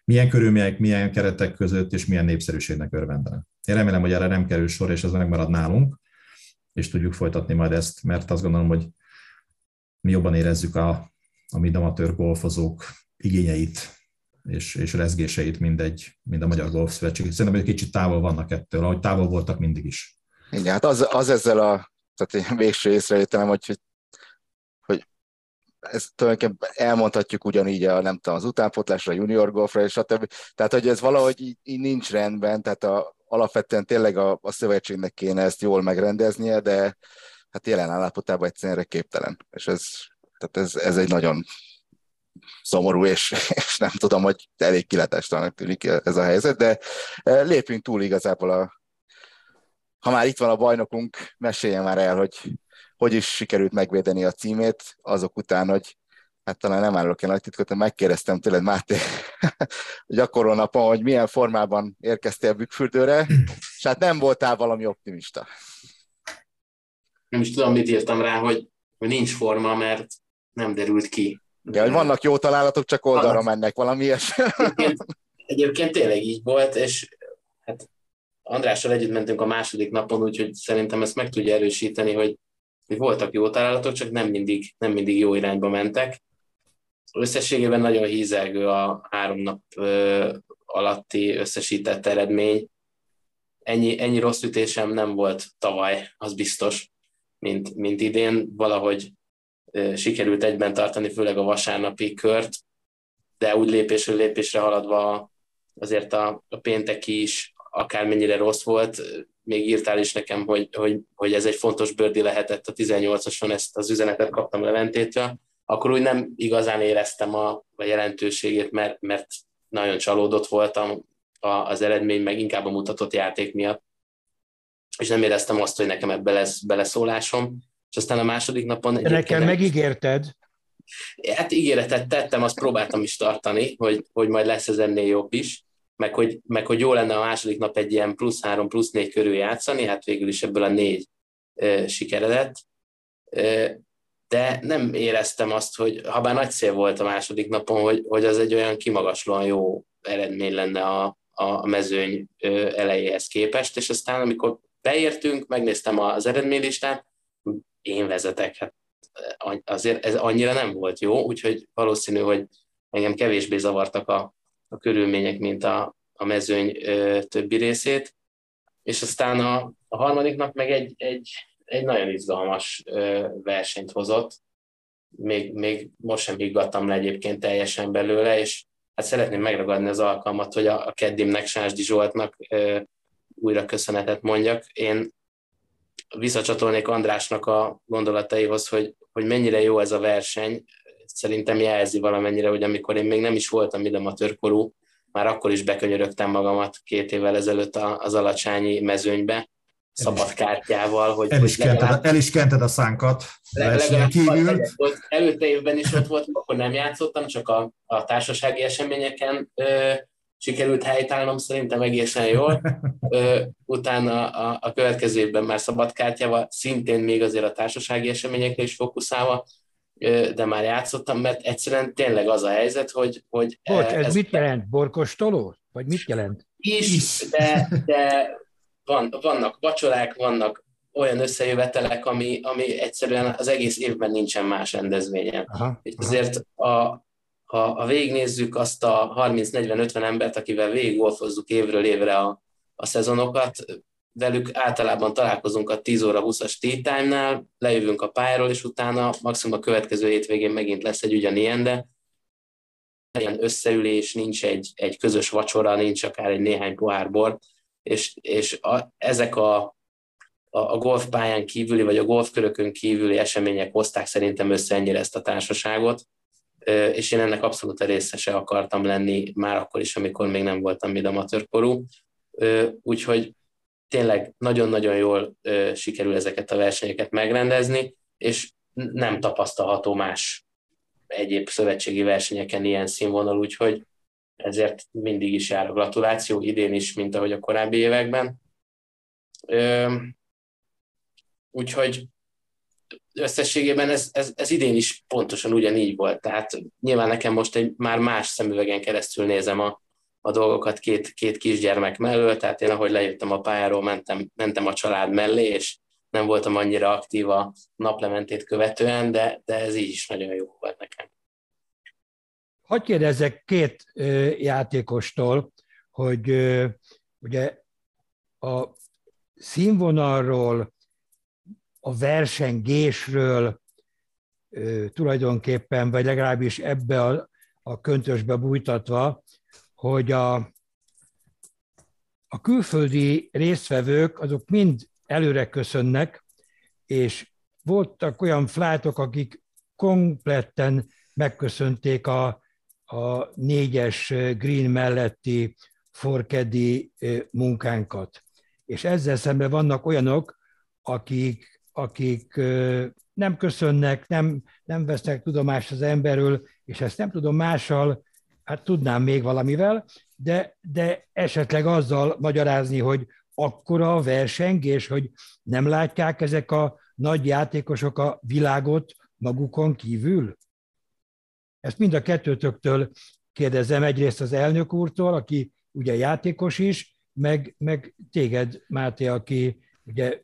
milyen körülmények, milyen keretek között és milyen népszerűségnek örvendene. Én remélem, hogy erre nem kerül sor, és ez megmarad nálunk, és tudjuk folytatni majd ezt, mert azt gondolom, hogy mi jobban érezzük a, a mind amatőr golfozók igényeit és, és rezgéseit, mint, egy, mint a Magyar Golf Szövetség. Szerintem egy kicsit távol vannak ettől, ahogy távol voltak mindig is. Igen, hát az, az ezzel a tehát én végső észrevételem, hogy, hogy ezt tulajdonképpen elmondhatjuk ugyanígy a, nem tudom, az utánpotlásra, a junior golfra, és stb. Tehát, hogy ez valahogy így, így nincs rendben, tehát a, alapvetően tényleg a, a szövetségnek kéne ezt jól megrendeznie, de hát jelen állapotában egyszerűen képtelen. És ez, tehát ez, ez egy nagyon szomorú, és, és nem tudom, hogy elég kilátástalannak tűnik ez a helyzet, de eh, lépjünk túl igazából a, ha már itt van a bajnokunk, mesélje már el, hogy hogy is sikerült megvédeni a címét, azok után, hogy hát talán nem állok el nagy titkot, de megkérdeztem tőled, Máté, gyakorló napon, hogy milyen formában érkeztél Bükkfürdőre, és hát nem voltál valami optimista. Nem is tudom, mit írtam rá, hogy, hogy nincs forma, mert nem derült ki. Ja, hogy vannak jó találatok, csak oldalra mennek, valami ilyesmi. Egyébként, egyébként tényleg így volt, és hát Andrással együtt mentünk a második napon, úgyhogy szerintem ezt meg tudja erősíteni, hogy, hogy voltak jó találatok, csak nem mindig, nem mindig jó irányba mentek. Összességében nagyon hízelgő a három nap alatti összesített eredmény. Ennyi, ennyi rossz ütésem nem volt tavaly, az biztos, mint, mint idén. Valahogy sikerült egyben tartani, főleg a vasárnapi kört, de úgy lépésről lépésre haladva azért a, a pénteki is akármennyire rossz volt, még írtál is nekem, hogy, hogy, hogy ez egy fontos bőrdi lehetett a 18-ason, ezt az üzenetet kaptam Leventétől, akkor úgy nem igazán éreztem a, a jelentőségét, mert, mert nagyon csalódott voltam a, az eredmény, meg inkább a mutatott játék miatt, és nem éreztem azt, hogy nekem ebbe lesz beleszólásom, és aztán a második napon... Nekem megígérted? Hát ígéretet tettem, azt próbáltam is tartani, hogy, hogy majd lesz ez ennél jobb is, meg hogy, meg hogy jó lenne a második nap egy ilyen plusz három, plusz négy körül játszani, hát végül is ebből a négy e, sikeredett. E, de nem éreztem azt, hogy ha bár nagy szél volt a második napon, hogy, hogy az egy olyan kimagaslóan jó eredmény lenne a, a mezőny elejéhez képest, és aztán amikor beértünk, megnéztem az eredménylistát, én vezetek, hát azért ez annyira nem volt jó, úgyhogy valószínű, hogy engem kevésbé zavartak a, a körülmények, mint a, a mezőny ö, többi részét. És aztán a, a harmadik nap meg egy, egy, egy nagyon izgalmas ö, versenyt hozott. Még, még most sem higgadtam le egyébként teljesen belőle, és hát szeretném megragadni az alkalmat, hogy a, a keddimnek, Sásdi Zsoltnak ö, újra köszönetet mondjak. Én visszacsatolnék Andrásnak a gondolataihoz, hogy, hogy mennyire jó ez a verseny, szerintem jelzi valamennyire, hogy amikor én még nem is voltam ide törkorú, már akkor is bekönyörögtem magamat két évvel ezelőtt az alacsányi mezőnybe, szabad kártyával. Hogy, el, is hogy legalább, kented, el is kented a szánkat. Legalább kívül. Volt, előtte évben is ott volt, akkor nem játszottam, csak a, a társasági eseményeken ö, sikerült helytállnom szerintem egészen jól. Utána a, a következő évben már szabadkártyával, szintén még azért a társasági eseményekre is fókuszálva, de már játszottam, mert egyszerűen tényleg az a helyzet, hogy... hogy Bocs, ez, ez mit jelent? Borkostoló? Vagy mit jelent? Is, de, de van, vannak vacsorák, vannak olyan összejövetelek, ami, ami egyszerűen az egész évben nincsen más rendezvényen. Aha, És azért a, ha, ha végignézzük azt a 30-40-50 embert, akivel végigolfozzuk évről évre a, a szezonokat, velük általában találkozunk a 10 óra 20-as tea time-nál, lejövünk a pályáról, és utána maximum a következő hétvégén megint lesz egy ugyanilyen, de ilyen összeülés, nincs egy, egy közös vacsora, nincs akár egy néhány pohár bor, és, és a, ezek a a golfpályán kívüli, vagy a golfkörökön kívüli események hozták szerintem össze ennyire ezt a társaságot, és én ennek abszolút a részese akartam lenni már akkor is, amikor még nem voltam még amatőrkorú. Úgyhogy tényleg nagyon-nagyon jól sikerül ezeket a versenyeket megrendezni, és nem tapasztalható más egyéb szövetségi versenyeken ilyen színvonal, úgyhogy ezért mindig is jár a gratuláció, idén is, mint ahogy a korábbi években. Úgyhogy összességében ez, ez, ez idén is pontosan ugyanígy volt. Tehát nyilván nekem most egy már más szemüvegen keresztül nézem a, a dolgokat két, két kisgyermek mellől, tehát én ahogy lejöttem a pályáról, mentem, mentem a család mellé, és nem voltam annyira aktív a naplementét követően, de, de ez így is nagyon jó volt nekem. Hogy kérdezzek két ö, játékostól, hogy ö, ugye a színvonalról, a versengésről tulajdonképpen, vagy legalábbis ebbe a, a köntösbe bújtatva, hogy a, a külföldi résztvevők azok mind előre köszönnek, és voltak olyan flátok, akik kompletten megköszönték a, a négyes green melletti forkedi munkánkat. És ezzel szemben vannak olyanok, akik, akik nem köszönnek, nem, nem vesznek tudomást az emberről, és ezt nem tudom mással, hát tudnám még valamivel, de, de esetleg azzal magyarázni, hogy akkora a versengés, hogy nem látják ezek a nagy játékosok a világot magukon kívül? Ezt mind a kettőtöktől kérdezem, egyrészt az elnök úrtól, aki ugye játékos is, meg, meg téged, Máté, aki ugye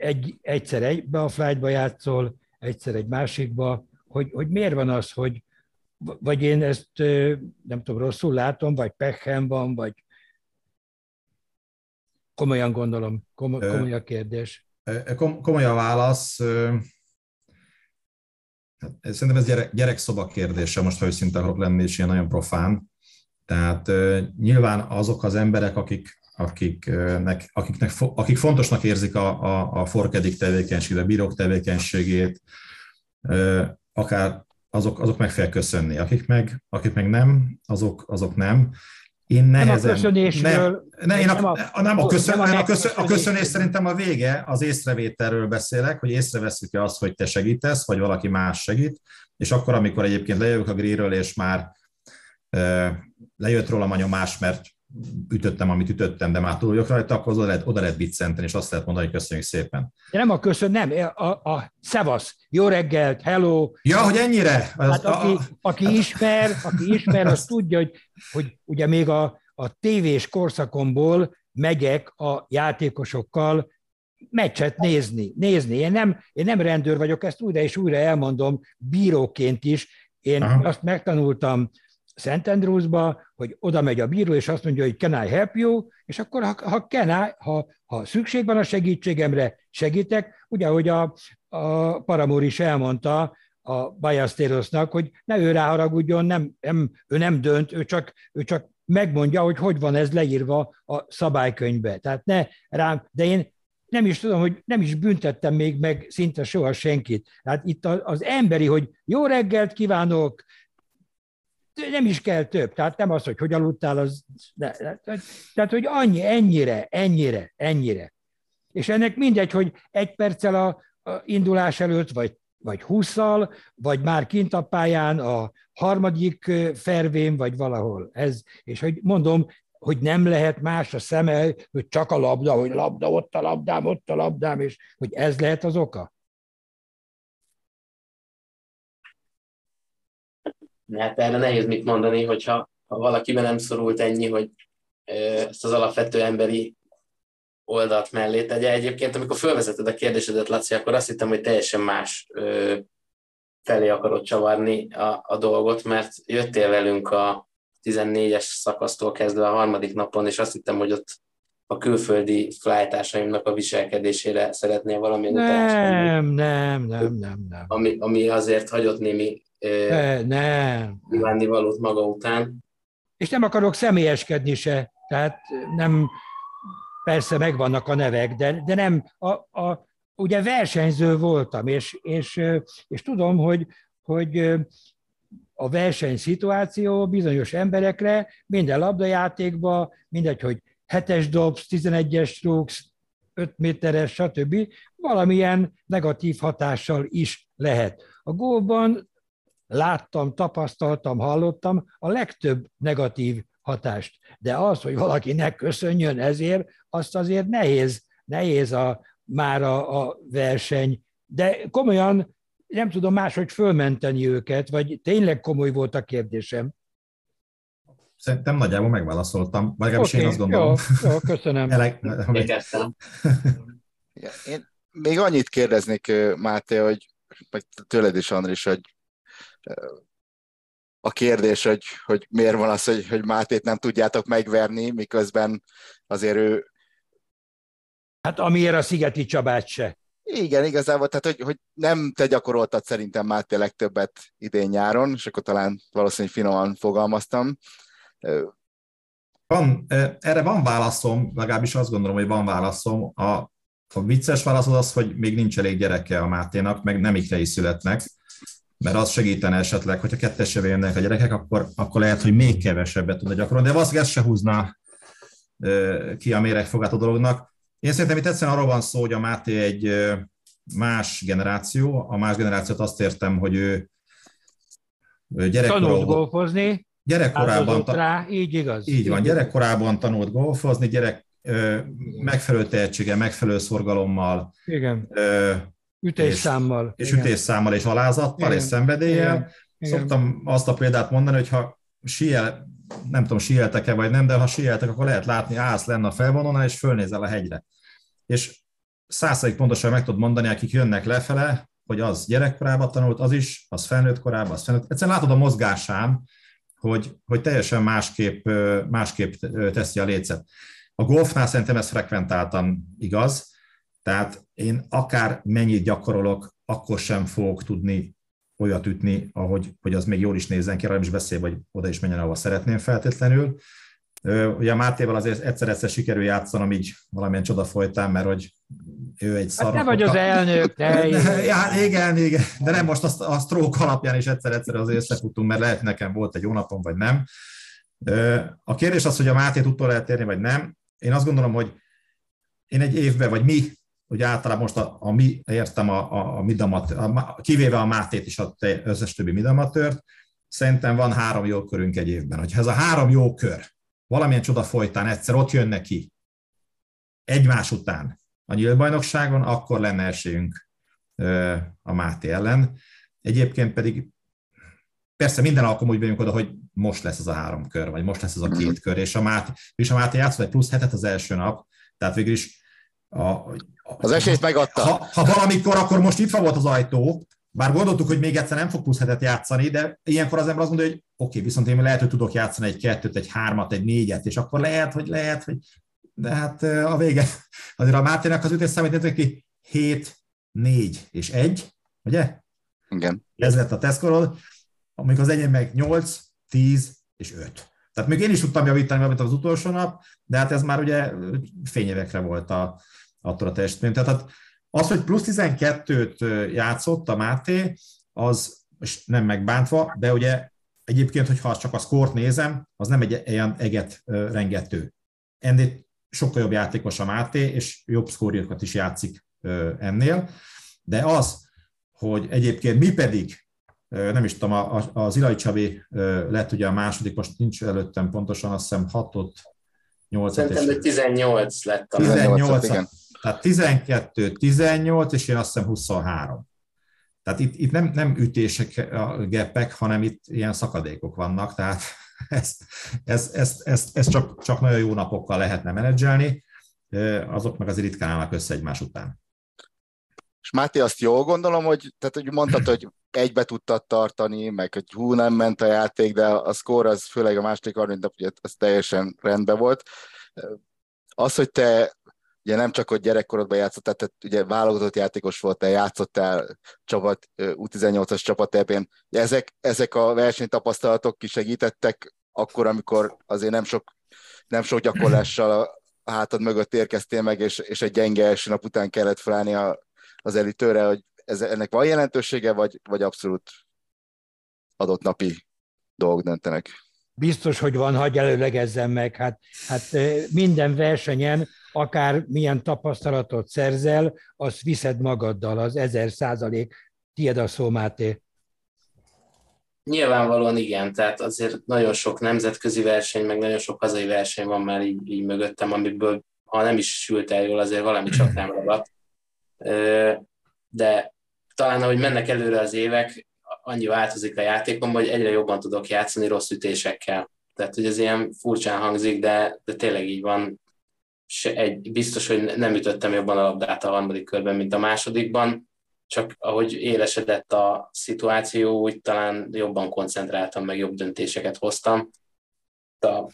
egy, egyszer egybe a flightba játszol, egyszer egy másikba, hogy, hogy miért van az, hogy vagy én ezt nem tudom, rosszul látom, vagy pechem van, vagy komolyan gondolom, komoly a kérdés. Komoly a válasz. Hát, szerintem ez gyerek, gyerekszoba kérdése, most ha őszinte akarok lenni, és ilyen nagyon profán. Tehát nyilván azok az emberek, akik, akiknek, akiknek, akik fontosnak érzik a, a, a forkedik tevékenységét, a bírók tevékenységét, akár azok, azok meg fel köszönni. Akik meg, akik meg nem, azok, azok nem. Én nehezen, nem a köszönésről. Nem, ne, én a, nem a, nem a, köszön, nem a, a, köszön, a köszönés szerintem a vége, az észrevételről beszélek, hogy észreveszünk azt, hogy te segítesz, vagy valaki más segít, és akkor, amikor egyébként lejövök a gríről, és már e, lejött rólam a nyomás, mert ütöttem, amit ütöttem, de már túl vagyok rajta, akkor oda lehet, oda lehet biccenteni, és azt lehet mondani, hogy köszönjük szépen. De nem a köszön, nem, a, a szevasz, jó reggelt, hello. Ja, hogy ennyire? Hát aki, a, aki hát- ismer, aki ismer, az tudja, hogy, hogy ugye még a, a tévés korszakomból megyek a játékosokkal meccset nézni. nézni. Én, nem, én nem rendőr vagyok, ezt újra és újra elmondom, bíróként is. Én Aha. azt megtanultam Szent Andrewsba, hogy oda megy a bíró, és azt mondja, hogy can I help you, és akkor ha, ha, can I, ha, ha szükség van a segítségemre, segítek, ugye, hogy a, a Paramor is elmondta a Bajasztérosnak, hogy ne ő ráharagudjon, nem, nem, ő nem dönt, ő csak, ő csak megmondja, hogy hogy van ez leírva a szabálykönyvbe. Tehát ne rám, de én nem is tudom, hogy nem is büntettem még meg szinte soha senkit. Tehát itt az emberi, hogy jó reggelt kívánok, nem is kell több, tehát nem az, hogy hogy aludtál, az, ne, tehát, hogy annyi, ennyire, ennyire, ennyire. És ennek mindegy, hogy egy perccel a, a indulás előtt, vagy, vagy húszal, vagy már kint a pályán a harmadik fervén, vagy valahol. Ez, és hogy mondom, hogy nem lehet más a szeme, hogy csak a labda, hogy labda, ott a labdám, ott a labdám, és hogy ez lehet az oka? Hát erre nehéz mit mondani, hogyha ha valakiben nem szorult ennyi, hogy ezt az alapvető emberi oldalt mellé tegye. Egyébként, amikor felvezeted a kérdésedet, Laci, akkor azt hittem, hogy teljesen más felé akarod csavarni a, a dolgot, mert jöttél velünk a 14-es szakasztól kezdve a harmadik napon, és azt hittem, hogy ott a külföldi flytársaimnak a viselkedésére szeretnél valami nem, nem, nem, nem, nem. Ami, ami azért hagyott némi ne, nem. kívánni valót maga után. És nem akarok személyeskedni se, tehát nem, persze megvannak a nevek, de, de nem, a, a, ugye versenyző voltam, és, és, és tudom, hogy, hogy a versenyszituáció bizonyos emberekre, minden labdajátékban, mindegy, hogy hetes dobsz, 11-es rúgsz, 5 méteres, stb. valamilyen negatív hatással is lehet. A gólban láttam, tapasztaltam, hallottam a legtöbb negatív hatást. De az, hogy valaki ne köszönjön ezért, azt azért nehéz, nehéz a, már a, a verseny. De komolyan nem tudom máshogy fölmenteni őket, vagy tényleg komoly volt a kérdésem. Szerintem nagyjából megválaszoltam, vagy legalábbis okay, én azt gondolom. Jó, jó köszönöm. Eleg, én még annyit kérdeznék, Máté, hogy vagy tőled is, Andris, hogy a kérdés, hogy, hogy miért van az, hogy, hogy Mátét nem tudjátok megverni, miközben azért ő... Hát amiért a Szigeti Csabát se. Igen, igazából, tehát hogy, hogy nem te gyakoroltad szerintem Máté legtöbbet idén nyáron, és akkor talán valószínűleg finoman fogalmaztam. Van, erre van válaszom, legalábbis azt gondolom, hogy van válaszom. A, a vicces válasz az az, hogy még nincs elég gyereke a Máténak, meg nem ikre is születnek mert az segítene esetleg, hogyha kettesre jönnek a gyerekek, akkor, akkor lehet, hogy még kevesebbet tudna gyakorolni, de valószínűleg ez se húzná ki a méregfogát a dolognak. Én szerintem itt egyszerűen arról van szó, hogy a Máté egy más generáció. A más generációt azt értem, hogy ő gyerekkorában... Tanult golfozni, gyerekkorában ta- rá, így igaz. Így van, gyerekkorában tanult golfozni, gyerek megfelelő tehetsége, megfelelő szorgalommal, Igen. Ütésszámmal. És, és ütésszámmal, és alázattal, igen. és szenvedéllyel. Igen. Szoktam azt a példát mondani, hogy ha siel, nem tudom, sieltek-e vagy nem, de ha sieltek, akkor lehet látni, állsz lenne a felvonónál, és fölnézel a hegyre. És százszerig pontosan meg tudod mondani, akik jönnek lefele, hogy az gyerekkorában tanult, az is, az felnőtt korában, az felnőtt. Egyszerűen látod a mozgásán, hogy, hogy teljesen másképp, másképp teszi a lécet. A golfnál szerintem ez frekventáltan igaz, tehát én akár mennyit gyakorolok, akkor sem fogok tudni olyat ütni, ahogy, hogy az még jól is nézzen ki, arra is beszél, hogy oda is menjen, ahova szeretném feltétlenül. Ugye a Mátéval azért egyszer-egyszer sikerül játszanom így valamilyen csoda folytán, mert hogy ő egy szar. Hát te vagy az elnök, te. ja, igen, igen, de nem most azt, a stroke alapján is egyszer-egyszer azért összefutunk, mert lehet nekem volt egy jó napom, vagy nem. A kérdés az, hogy a Mátét utol lehet térni, vagy nem. Én azt gondolom, hogy én egy évben, vagy mi hogy általában most a, a mi, értem a, a, a midamat, a, kivéve a Mátét is a összes többi midamatört, szerintem van három jó körünk egy évben. Hogyha ez a három jó kör valamilyen csoda folytán egyszer ott jön neki egymás után a nyíltbajnokságon, akkor lenne esélyünk a Máté ellen. Egyébként pedig persze minden alkalom úgy bejönk oda, hogy most lesz ez a három kör, vagy most lesz ez a két mhm. kör, és a Máté, és a Máté játszott egy plusz hetet az első nap, tehát végül is a, az esélyt megadta. Ha, ha valamikor, akkor most itt volt az ajtó, bár gondoltuk, hogy még egyszer nem fog plusz hetet játszani, de ilyenkor az ember azt mondja, hogy oké, okay, viszont én lehet, hogy tudok játszani egy kettőt, egy hármat, egy négyet, és akkor lehet, hogy lehet, hogy de hát a vége, azért a Mátének az ütés számít ki 7, 4 és 1, ugye? Igen. Ez lett a tesztkorod, amikor az enyém meg 8, 10 és 5. Tehát még én is tudtam javítani, amit az utolsó nap, de hát ez már ugye fényévekre volt a, attól a teljesítmény. Tehát hát az, hogy plusz 12-t játszott a Máté, az és nem megbántva, de ugye egyébként, hogyha csak a szkort nézem, az nem egy ilyen eget rengető. Ennél sokkal jobb játékos a Máté, és jobb szkóriokat is játszik ennél, de az, hogy egyébként mi pedig, nem is tudom, az Ilai Csabi lett ugye a második, most nincs előttem pontosan, azt hiszem 6 8 Szerintem, hogy 18 lett a 18, igen. Tehát 12, 18, és én azt hiszem 23. Tehát itt, itt nem, nem ütések a gepek, hanem itt ilyen szakadékok vannak, tehát ezt, ezt, ezt, ezt, ezt csak, csak nagyon jó napokkal lehetne menedzselni, azok meg azért ritkán állnak össze egymás után. És Máté, azt jól gondolom, hogy, tehát, hogy mondtad, hogy egybe tudtad tartani, meg hogy hú, nem ment a játék, de a szkór az főleg a második 30 nap, ugye az teljesen rendben volt. Az, hogy te ugye nem csak, hogy gyerekkorodban játszottál, tehát ugye válogatott játékos voltál, játszottál csapat, U18-as csapat ebben. Ezek, ezek a versenytapasztalatok ki segítettek akkor, amikor azért nem sok, nem sok gyakorlással a hátad mögött érkeztél meg, és, és egy gyenge első nap után kellett felállni a, az elitőre, hogy ez, ennek van jelentősége, vagy, vagy abszolút adott napi dolgok döntenek? Biztos, hogy van, hagyj előlegezzem meg. Hát, hát minden versenyen, akár milyen tapasztalatot szerzel, azt viszed magaddal, az ezer százalék. Tied a szó, Máté. Nyilvánvalóan igen, tehát azért nagyon sok nemzetközi verseny, meg nagyon sok hazai verseny van már így, így mögöttem, amiből ha nem is sült el jól, azért valami csak nem ragadt. De talán, ahogy mennek előre az évek, annyi változik a játékom, hogy egyre jobban tudok játszani rossz ütésekkel. Tehát, hogy ez ilyen furcsán hangzik, de, de tényleg így van. Se egy, biztos, hogy nem ütöttem jobban a labdát a harmadik körben, mint a másodikban, csak ahogy élesedett a szituáció, úgy talán jobban koncentráltam, meg jobb döntéseket hoztam. A,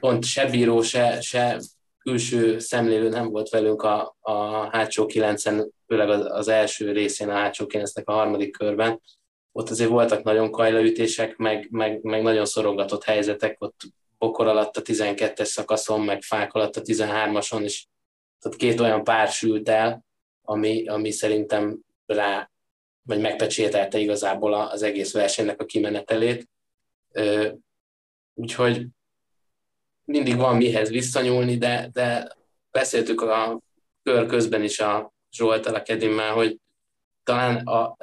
pont se bíró, se, se külső szemlélő nem volt velünk a, a hátsó kilencen, főleg az, az első részén a hátsó kilencnek a harmadik körben. Ott azért voltak nagyon kajlaütések, meg, meg, meg nagyon szorogatott helyzetek, ott bokor alatt a 12-es szakaszon, meg fák alatt a 13-ason is. Tehát két olyan pár sült el, ami, ami szerintem rá, vagy megpecsételte igazából az egész versenynek a kimenetelét. Úgyhogy mindig van mihez visszanyúlni, de, de beszéltük a kör közben is a Zsoltal a Kedimmel, hogy talán a, a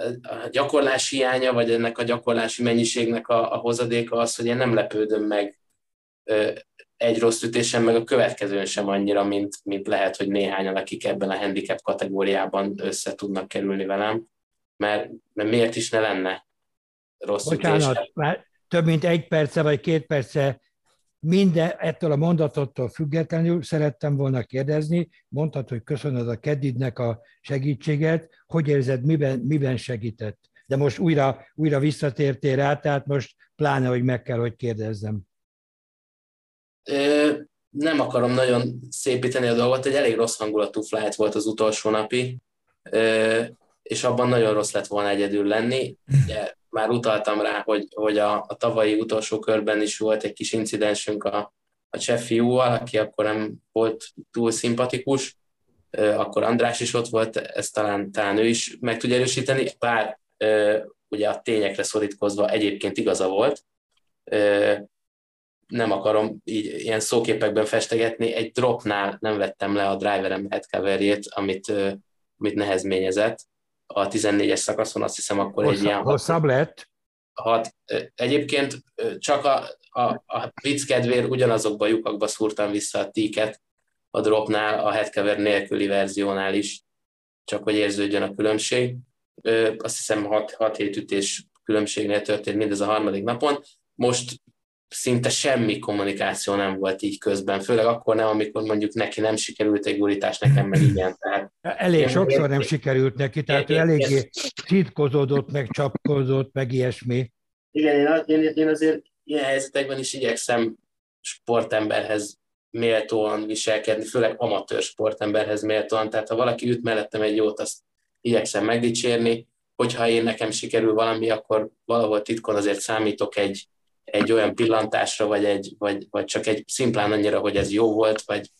gyakorlás hiánya, vagy ennek a gyakorlási mennyiségnek a, a hozadéka az, hogy én nem lepődöm meg egy rossz ütésen, meg a következőn sem annyira, mint, mint lehet, hogy néhányan, akik ebben a handicap kategóriában össze tudnak kerülni velem, mert, mert miért is ne lenne rossz Bocsánat, ütésen. már több mint egy perce vagy két perce minden ettől a mondatottól függetlenül szerettem volna kérdezni, mondtad, hogy köszönöd a Kedidnek a segítséget, hogy érzed, miben, miben segített? De most újra, újra visszatértél rá, tehát most pláne, hogy meg kell, hogy kérdezzem. Nem akarom nagyon szépíteni a dolgot, egy elég rossz hangulatú flight volt az utolsó napi, és abban nagyon rossz lett volna egyedül lenni. Ugye, már utaltam rá, hogy, hogy a, a tavalyi utolsó körben is volt egy kis incidensünk a, a cseh fiúval, aki akkor nem volt túl szimpatikus, akkor András is ott volt, ezt talán, talán ő is meg tudja erősíteni, bár ugye a tényekre szorítkozva egyébként igaza volt, nem akarom így ilyen szóképekben festegetni, egy dropnál nem vettem le a driverem headcoverjét, amit, amit nehezményezett, a 14-es szakaszon, azt hiszem akkor Hosszabb, egy ilyen... Hosszabb lett? Hat, egyébként csak a, a, a vicc kedvéért ugyanazokba a lyukakba szúrtam vissza a tíket a dropnál, a headcover nélküli verziónál is, csak hogy érződjön a különbség. Azt hiszem 6-7 ütés különbségnél történt mindez a harmadik napon. Most szinte semmi kommunikáció nem volt így közben, főleg akkor nem, amikor mondjuk neki nem sikerült egy gurítás, nekem meg igen. Tehát Elég sokszor nem sikerült neki, tehát ő eléggé szitkozódott, meg csapkozódott, meg ilyesmi. Igen, én, én, én azért ilyen helyzetekben is igyekszem sportemberhez méltóan viselkedni, főleg amatőr sportemberhez méltóan, tehát ha valaki üt mellettem egy jót, azt igyekszem megdicsérni, hogyha én nekem sikerül valami, akkor valahol titkon azért számítok egy, egy olyan pillantásra, vagy, egy, vagy, vagy csak egy szimplán annyira, hogy ez jó volt, vagy,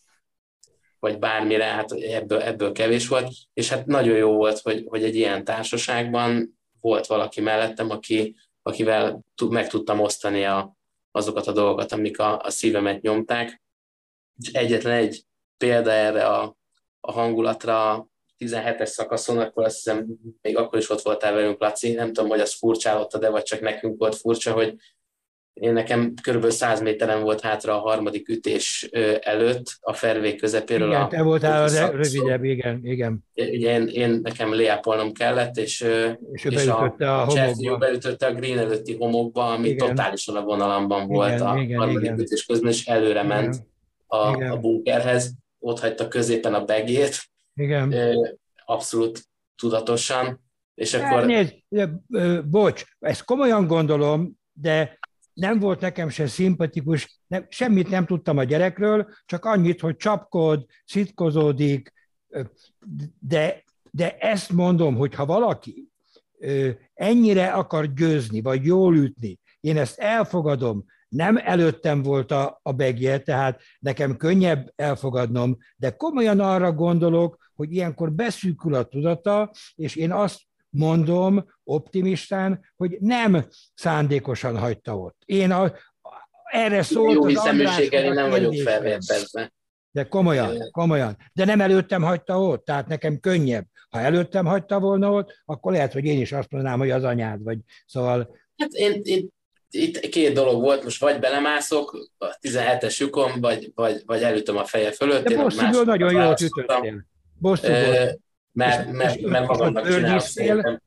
vagy bármire, hát ebből, ebből kevés volt, és hát nagyon jó volt, hogy, hogy egy ilyen társaságban volt valaki mellettem, aki, akivel meg tudtam osztani a, azokat a dolgokat, amik a, a szívemet nyomták. És egyetlen egy példa erre a, a hangulatra 17-es szakaszon, akkor azt hiszem, még akkor is ott voltál velünk, Laci, nem tudom, hogy az furcsálotta, de vagy csak nekünk volt furcsa, hogy én nekem kb. 100 méteren volt hátra a harmadik ütés előtt, a fervé közepéről. Igen, a, te voltál a rövidebb, igen, igen. Ugye én, én nekem léápolnom kellett, és, és, és a, a homokba. beütötte a green előtti homokba, ami igen. totálisan a vonalamban volt igen, a igen, harmadik igen. ütés közben, és előre igen. ment a, igen. a bunkerhez, ott hagyta középen a begét, igen. abszolút tudatosan, és akkor... Nézd, bocs, ezt komolyan gondolom, de nem volt nekem se szimpatikus, nem, semmit nem tudtam a gyerekről, csak annyit, hogy csapkod, szitkozódik, de, de ezt mondom, hogy ha valaki ennyire akar győzni, vagy jól ütni, én ezt elfogadom, nem előttem volt a, a begje, tehát nekem könnyebb elfogadnom, de komolyan arra gondolok, hogy ilyenkor beszűkül a tudata, és én azt mondom optimistán, hogy nem szándékosan hagyta ott. Én a, erre szólt Jó az hiszeműséggel én nem vagyok felvértezve. De komolyan, komolyan. De nem előttem hagyta ott, tehát nekem könnyebb. Ha előttem hagyta volna ott, akkor lehet, hogy én is azt mondanám, hogy az anyád vagy. Szóval Hát én, én itt két dolog volt, most vagy belemászok a 17-es lyukon, vagy, vagy, vagy elütöm a feje fölött. de bosszúból nagyon jól ütöttél. Bosszúból. Mert, És- mert, és- mert és a csinálom birdie-szél, szerintem.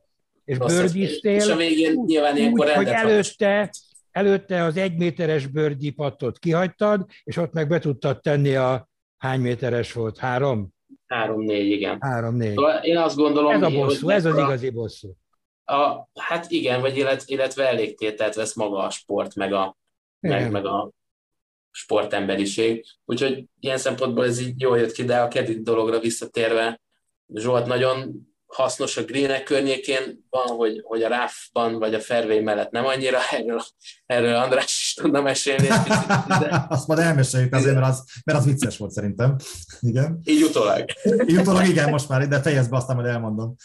és rosszat. És a végén nyilván ilyenkor hogy rendet van. előtte, előtte az egyméteres bőrdi pattot kihagytad, és ott meg be tudtad tenni a hány méteres volt? Három? Három-négy, igen. Három, négy. Szóval én azt gondolom, Ez a hogy bosszú, ez az igazi bosszú. A, hát igen, vagy illet, illetve elég tételt vesz maga a sport, meg a, meg, Igen. meg a sportemberiség. Úgyhogy ilyen szempontból ez így jól jött ki, de a keddi dologra visszatérve, Zsolt nagyon hasznos a greenek környékén van, hogy, hogy a ráfban vagy a fairway mellett nem annyira, erről, erről András is tudna mesélni egy picit, de Azt majd elmeséljük azért, mert az, mert az vicces volt szerintem. Igen. így utólag. Így utólag igen, most már, de fejezd be, aztán majd elmondom.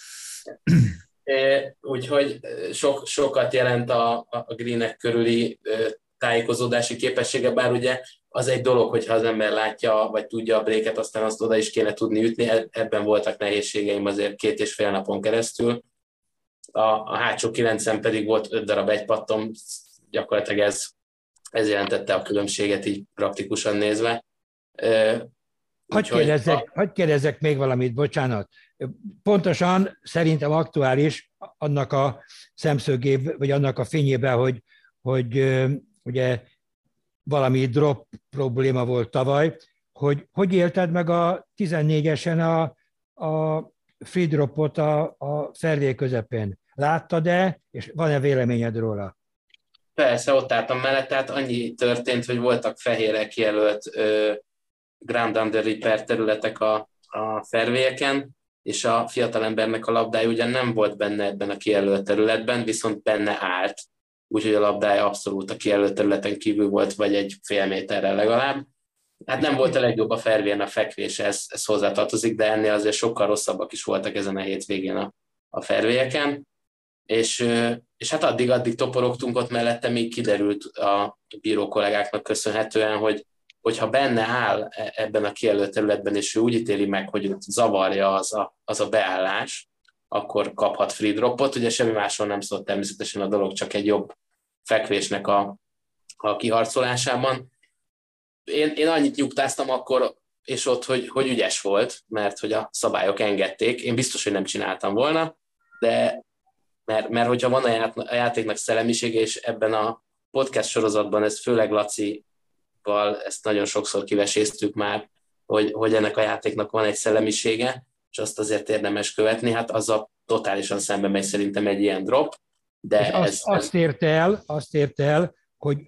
Úgyhogy ö, sok, sokat jelent a, a greenek körüli ö, tájékozódási képessége, bár ugye az egy dolog, hogyha az ember látja, vagy tudja a bréket, aztán azt oda is kéne tudni ütni, E- ebben voltak nehézségeim azért két és fél napon keresztül. A, a hátsó kilencen pedig volt öt darab egy pattom, gyakorlatilag ez, ez jelentette a különbséget így praktikusan nézve. Úgyhogy kérdezzek, hagy kérdezzek még valamit, bocsánat. Pontosan szerintem aktuális annak a szemszögében, vagy annak a fényében, hogy, hogy ugye valami drop probléma volt tavaly, hogy hogy élted meg a 14-esen a, a free dropot a, a fairway közepén? Láttad-e, és van-e véleményed róla? Persze, ott álltam mellett, tehát annyi történt, hogy voltak fehérek jelölt ö, Grand Under Repair területek a, a fervélyeken, és a fiatalembernek a labdája ugyan nem volt benne ebben a kijelölt területben, viszont benne állt, úgyhogy a labdája abszolút a kijelölt területen kívül volt, vagy egy fél méterrel legalább. Hát nem volt a legjobb a fervén a fekvés, ez, ez hozzátartozik, de ennél azért sokkal rosszabbak is voltak ezen a hétvégén a, a fervélyeken. És, és hát addig-addig toporogtunk ott mellette, még kiderült a bíró kollégáknak köszönhetően, hogy hogyha benne áll e- ebben a kijelölt területben, és ő úgy ítéli meg, hogy zavarja az a, az a beállás, akkor kaphat free dropot. Ugye semmi másról nem szólt természetesen a dolog, csak egy jobb fekvésnek a, a kiharcolásában. Én, én annyit nyugtáztam akkor, és ott, hogy, hogy ügyes volt, mert hogy a szabályok engedték. Én biztos, hogy nem csináltam volna, de mert, mert hogyha van a, ját, a játéknak szellemisége, és ebben a podcast sorozatban ez főleg Lacival ezt nagyon sokszor kiveséztük már, hogy, hogy ennek a játéknak van egy szellemisége, és azt azért érdemes követni, hát az a totálisan szembe megy szerintem egy ilyen drop, de És ez, azt, azt érte el, azt érte el, hogy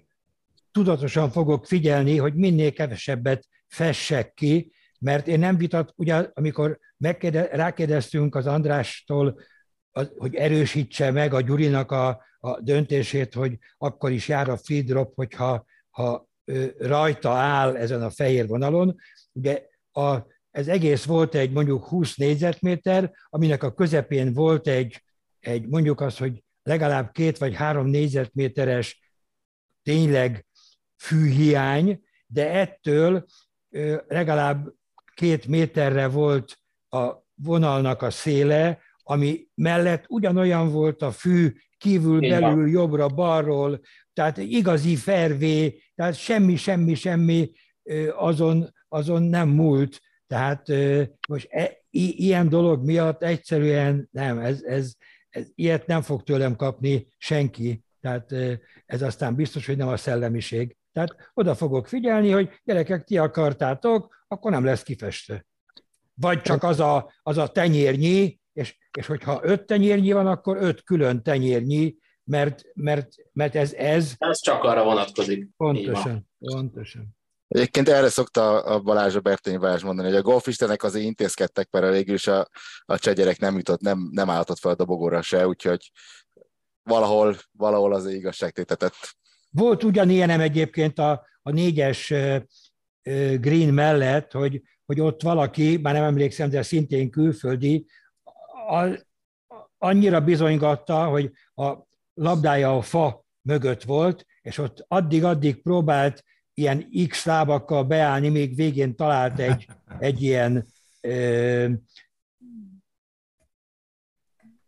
tudatosan fogok figyelni, hogy minél kevesebbet fessek ki, mert én nem vitat, ugye amikor megkérdez, rákérdeztünk az Andrástól, az, hogy erősítse meg a Gyurinak a, a döntését, hogy akkor is jár a free drop, hogyha ha ő, rajta áll ezen a fehér vonalon. Ugye a, ez egész volt egy mondjuk 20 négyzetméter, aminek a közepén volt egy, egy mondjuk az, hogy legalább két vagy három négyzetméteres tényleg fűhiány, de ettől legalább két méterre volt a vonalnak a széle, ami mellett ugyanolyan volt a fű kívül, van. belül, jobbra, balról, tehát igazi fervé, tehát semmi, semmi, semmi azon, azon nem múlt. Tehát most e, i, ilyen dolog miatt egyszerűen nem, ez, ez, ez, ilyet nem fog tőlem kapni senki. Tehát ez aztán biztos, hogy nem a szellemiség. Tehát oda fogok figyelni, hogy gyerekek, ti akartátok, akkor nem lesz kifestő. Vagy csak az a, az a tenyérnyi, és, és hogyha öt tenyérnyi van, akkor öt külön tenyérnyi, mert, mert, mert ez, ez ez csak arra vonatkozik. Pontosan, pontosan. Egyébként erre szokta a Balázs, a Bertényi Balázs mondani, hogy a golfistenek azért intézkedtek, mert végül is a, a cseh gyerek nem jutott, nem, nem állhatott fel a dobogóra se, úgyhogy valahol, valahol azért igazságtétetett. Volt ugyanilyenem egyébként a, a négyes green mellett, hogy, hogy ott valaki, már nem emlékszem, de szintén külföldi, a, annyira bizonygatta, hogy a labdája a fa mögött volt, és ott addig-addig próbált ilyen X lábakkal beállni, még végén talált egy, egy ilyen ö,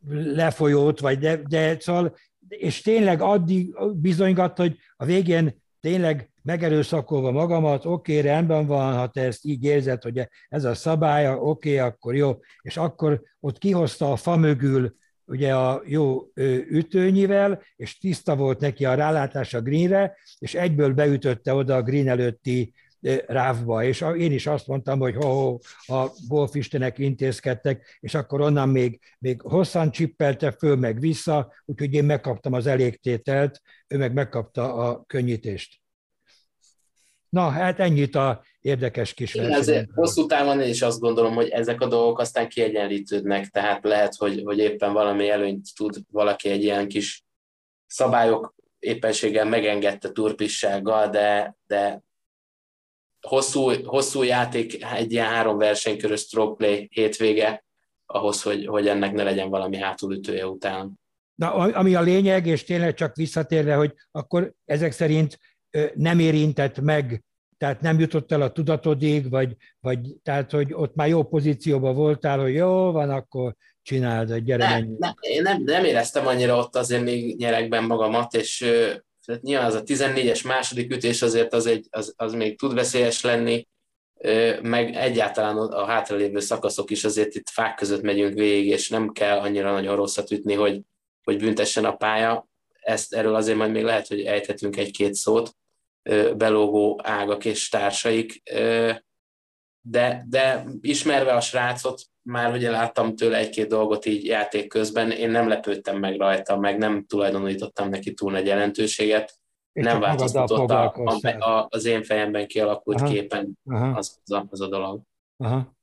lefolyót, vagy de, de szóval, és tényleg addig bizonygatta, hogy a végén tényleg megerőszakolva magamat, oké, okay, rendben van, ha te ezt így érzed, hogy ez a szabálya, oké, akkor jó. És akkor ott kihozta a fa mögül ugye a jó ütőnyivel, és tiszta volt neki a rálátás a greenre, és egyből beütötte oda a green előtti rávba, és én is azt mondtam, hogy ho, ho a golfistenek intézkedtek, és akkor onnan még, még hosszan csippelte föl, meg vissza, úgyhogy én megkaptam az elégtételt, ő meg megkapta a könnyítést. Na, hát ennyit a érdekes kis Igen, ezért hosszú távon én is azt gondolom, hogy ezek a dolgok aztán kiegyenlítődnek, tehát lehet, hogy, hogy éppen valami előnyt tud valaki egy ilyen kis szabályok éppenséggel megengedte turpissággal, de, de hosszú, hosszú játék, egy ilyen három versenykörös stroke hétvége, ahhoz, hogy, hogy ennek ne legyen valami hátulütője után. Na, ami a lényeg, és tényleg csak visszatérve, hogy akkor ezek szerint nem érintett meg, tehát nem jutott el a tudatodig, vagy, vagy tehát, hogy ott már jó pozícióban voltál, hogy jó van, akkor csináld, gyere, nem, nem, én nem, nem éreztem annyira ott azért még nyerekben magamat, és tehát nyilván az a 14-es második ütés azért az, egy, az, az még tud veszélyes lenni, meg egyáltalán a hátralévő szakaszok is azért itt fák között megyünk végig, és nem kell annyira nagyon rosszat ütni, hogy, hogy büntessen a pálya. Ezt erről azért majd még lehet, hogy ejthetünk egy-két szót, belógó ágak és társaik, de, de ismerve a srácot, már ugye láttam tőle egy-két dolgot így játék közben, én nem lepődtem meg rajta, meg nem tulajdonítottam neki túl nagy jelentőséget, és nem változtatott a, a, az én fejemben kialakult Aha. képen Aha. Az, az, a, az a dolog. Aha.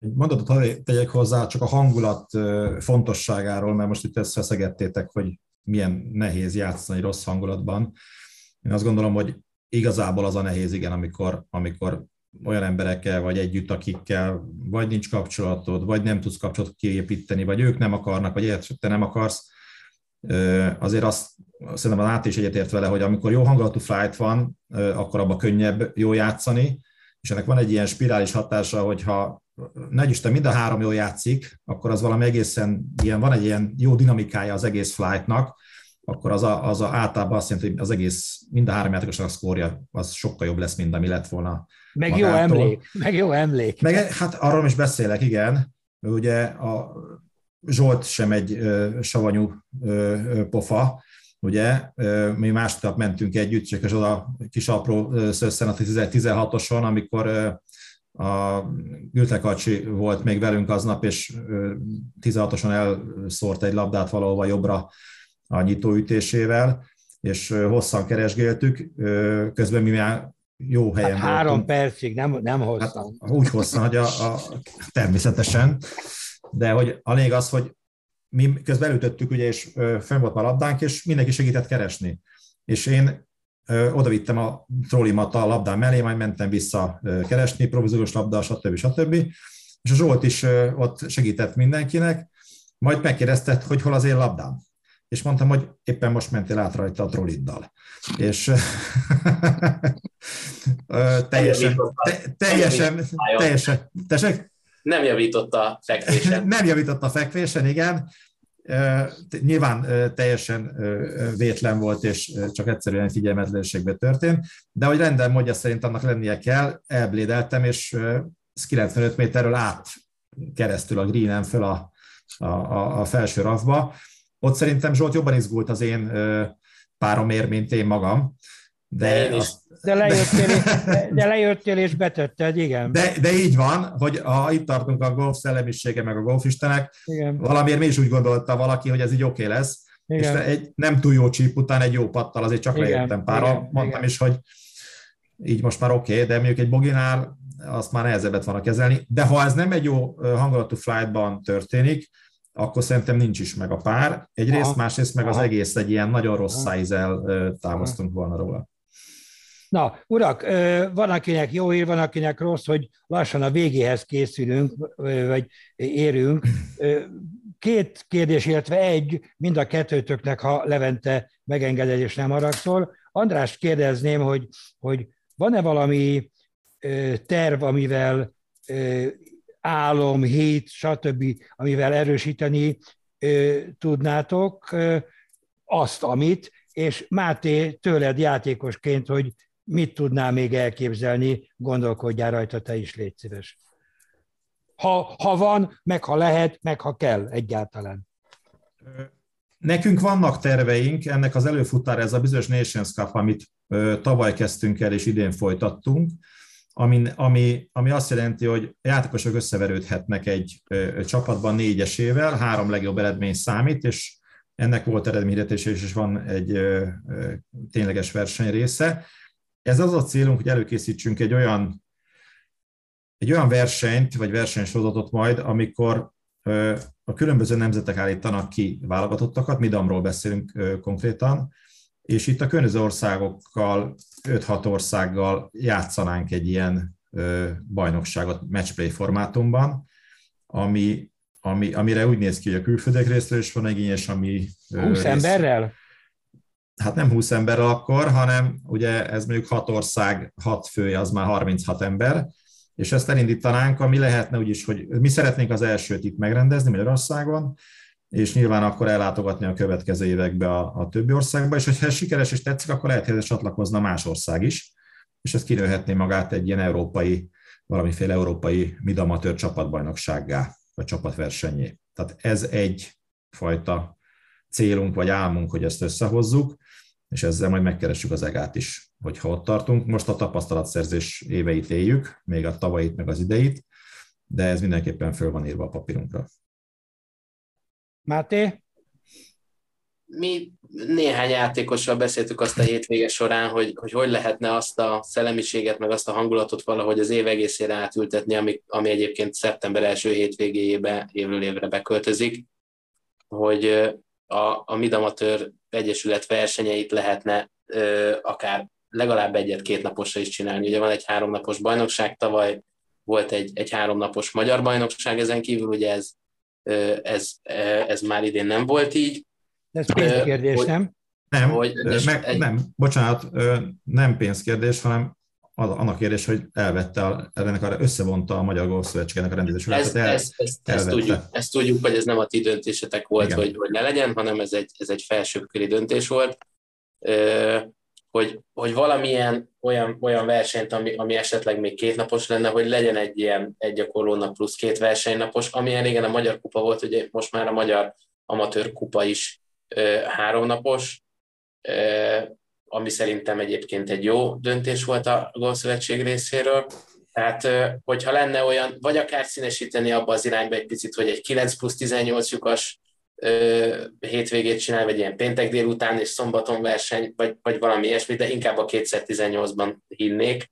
Egy mondatot tegyek hozzá csak a hangulat fontosságáról, mert most itt ezt feszegettétek, hogy milyen nehéz játszani rossz hangulatban. Én azt gondolom, hogy igazából az a nehéz, igen, amikor, amikor olyan emberekkel vagy együtt, akikkel vagy nincs kapcsolatod, vagy nem tudsz kapcsolatot kiépíteni, vagy ők nem akarnak, vagy te nem akarsz, azért azt szerintem az át is egyetért vele, hogy amikor jó hangulatú flight van, akkor abban könnyebb jó játszani, és ennek van egy ilyen spirális hatása, hogyha ne Isten mind a három jól játszik, akkor az valami egészen ilyen, van egy ilyen jó dinamikája az egész flightnak, akkor az, a, az a, általában azt jelenti, hogy az egész, mind a három játékosnak a szkórja az sokkal jobb lesz, mint ami lett volna. Meg magától. jó emlék, meg jó emlék. Meg, hát arról is beszélek, igen. Ugye a Zsolt sem egy ö, savanyú ö, ö, pofa, ugye, ö, mi másnap mentünk együtt, csak az oda kis apró szösszen a 16-oson, amikor ö, a Gültekacsi volt még velünk aznap, és 16-oson elszórt egy labdát valahova jobbra a nyitóütésével, és hosszan keresgéltük, közben mi már jó helyen hát három voltunk. percig, nem, nem hosszan. Hát, úgy hosszan, hogy a, a, természetesen, de hogy a lényeg az, hogy mi közben elütöttük, ugye, és fönn volt a labdánk, és mindenki segített keresni. És én oda vittem a trollimat a labdám mellé, majd mentem vissza keresni, provizorus labda, stb. stb. És a Zsolt is ott segített mindenkinek, majd megkérdezte, hogy hol az én labdám és mondtam, hogy éppen most mentél át rajta a trolliddal. És teljesen, te, teljesen, teljesen, tessék? Nem javította a fekvésen. Nem javította a fekvésen, igen. Nyilván teljesen vétlen volt, és csak egyszerűen figyelmetlenségbe történt, de hogy rendben mondja szerint annak lennie kell, elblédeltem, és 95 méterről át keresztül a greenen föl a, a, a, a felső rafba, ott szerintem Zsolt jobban izgult az én páromért, mint én magam. De, de, azt, de, lejöttél, de, de lejöttél és betetted, igen. De, de így van, hogy ha itt tartunk a golf szellemisége, meg a golfistenek, igen. valamiért mi is úgy gondolta valaki, hogy ez így oké okay lesz, igen. és egy nem túl jó csíp után egy jó pattal azért csak igen. lejöttem pára. Igen. Mondtam igen. is, hogy így most már oké, okay, de mondjuk egy boginál azt már nehezebbet van a kezelni. De ha ez nem egy jó hangulatú flightban történik, akkor szerintem nincs is meg a pár. Egyrészt, Aha. másrészt meg az egész egy ilyen nagyon rossz szájzel távoztunk volna róla. Na, urak, van akinek jó hír, van akinek rossz, hogy lassan a végéhez készülünk, vagy érünk. Két kérdés, illetve egy, mind a kettőtöknek, ha Levente megengeded és nem haragszol. András kérdezném, hogy, hogy van-e valami terv, amivel álom, hét, stb., amivel erősíteni tudnátok azt, amit, és Máté, tőled játékosként, hogy mit tudnál még elképzelni, gondolkodjál rajta, te is légy szíves. Ha, ha van, meg ha lehet, meg ha kell egyáltalán. Nekünk vannak terveink, ennek az előfutár ez a bizonyos Nations Cup, amit tavaly kezdtünk el és idén folytattunk, ami, ami, ami azt jelenti, hogy játékosok összeverődhetnek egy ö, csapatban négyesével, három legjobb eredmény számít, és ennek volt eredményetés, és van egy ö, ö, tényleges verseny része. Ez az a célunk, hogy előkészítsünk egy olyan, egy olyan versenyt, vagy versenysorozatot majd, amikor a különböző nemzetek állítanak ki válogatottakat, Midamról beszélünk konkrétan, és itt a környező országokkal, 5-6 országgal játszanánk egy ilyen bajnokságot matchplay formátumban, ami, ami, amire úgy néz ki, hogy a külföldek részről is van igényes, ami... 20 rész... emberrel? Hát nem 20 emberrel akkor, hanem ugye ez mondjuk 6 ország, 6 fője, az már 36 ember, és ezt elindítanánk, ami lehetne úgyis, hogy mi szeretnénk az elsőt itt megrendezni Magyarországon, és nyilván akkor ellátogatni a következő évekbe a, a többi országba, és hogyha ez sikeres és tetszik, akkor lehet, hogy csatlakozna más ország is, és ez kinőhetné magát egy ilyen európai, valamiféle európai midamatőr csapatbajnoksággá, vagy csapatversenyé. Tehát ez egy fajta célunk, vagy álmunk, hogy ezt összehozzuk, és ezzel majd megkeressük az egát is, hogyha ott tartunk. Most a tapasztalatszerzés éveit éljük, még a tavait, meg az ideit, de ez mindenképpen föl van írva a papírunkra. Máté? Mi néhány játékossal beszéltük azt a hétvége során, hogy, hogy hogy lehetne azt a szellemiséget, meg azt a hangulatot valahogy az év egészére átültetni, ami, ami egyébként szeptember első hétvégéjébe évről évre beköltözik, hogy a, a Midamatőr Egyesület versenyeit lehetne ö, akár legalább egyet-két naposra is csinálni. Ugye van egy háromnapos bajnokság, tavaly volt egy, egy háromnapos magyar bajnokság, ezen kívül ugye ez ez, ez már idén nem volt így. Ez pénzkérdés, hogy, nem? Nem, hogy, meg, egy... nem, bocsánat, nem pénzkérdés, hanem az, annak kérdés, hogy elvette, a, ennek a, összevonta a Magyar Golfszövetségnek a rendezésre. Ez, el, ezt, ezt, ezt, tudjuk, ezt tudjuk, hogy ez nem a ti döntésetek volt, hogy, hogy ne legyen, hanem ez egy, ez egy felsőbbköri döntés volt hogy, hogy valamilyen olyan, olyan versenyt, ami, ami esetleg még kétnapos lenne, hogy legyen egy ilyen egy gyakorlónap plusz két versenynapos, amilyen régen a Magyar Kupa volt, ugye most már a Magyar Amatőr Kupa is ö, háromnapos, ö, ami szerintem egyébként egy jó döntés volt a Golszövetség részéről. Tehát, hogyha lenne olyan, vagy akár színesíteni abba az irányba egy picit, hogy egy 9 plusz 18 lyukas hétvégét csinál, vagy ilyen péntek délután és szombaton verseny, vagy, vagy valami ilyesmi, de inkább a 2018-ban hinnék.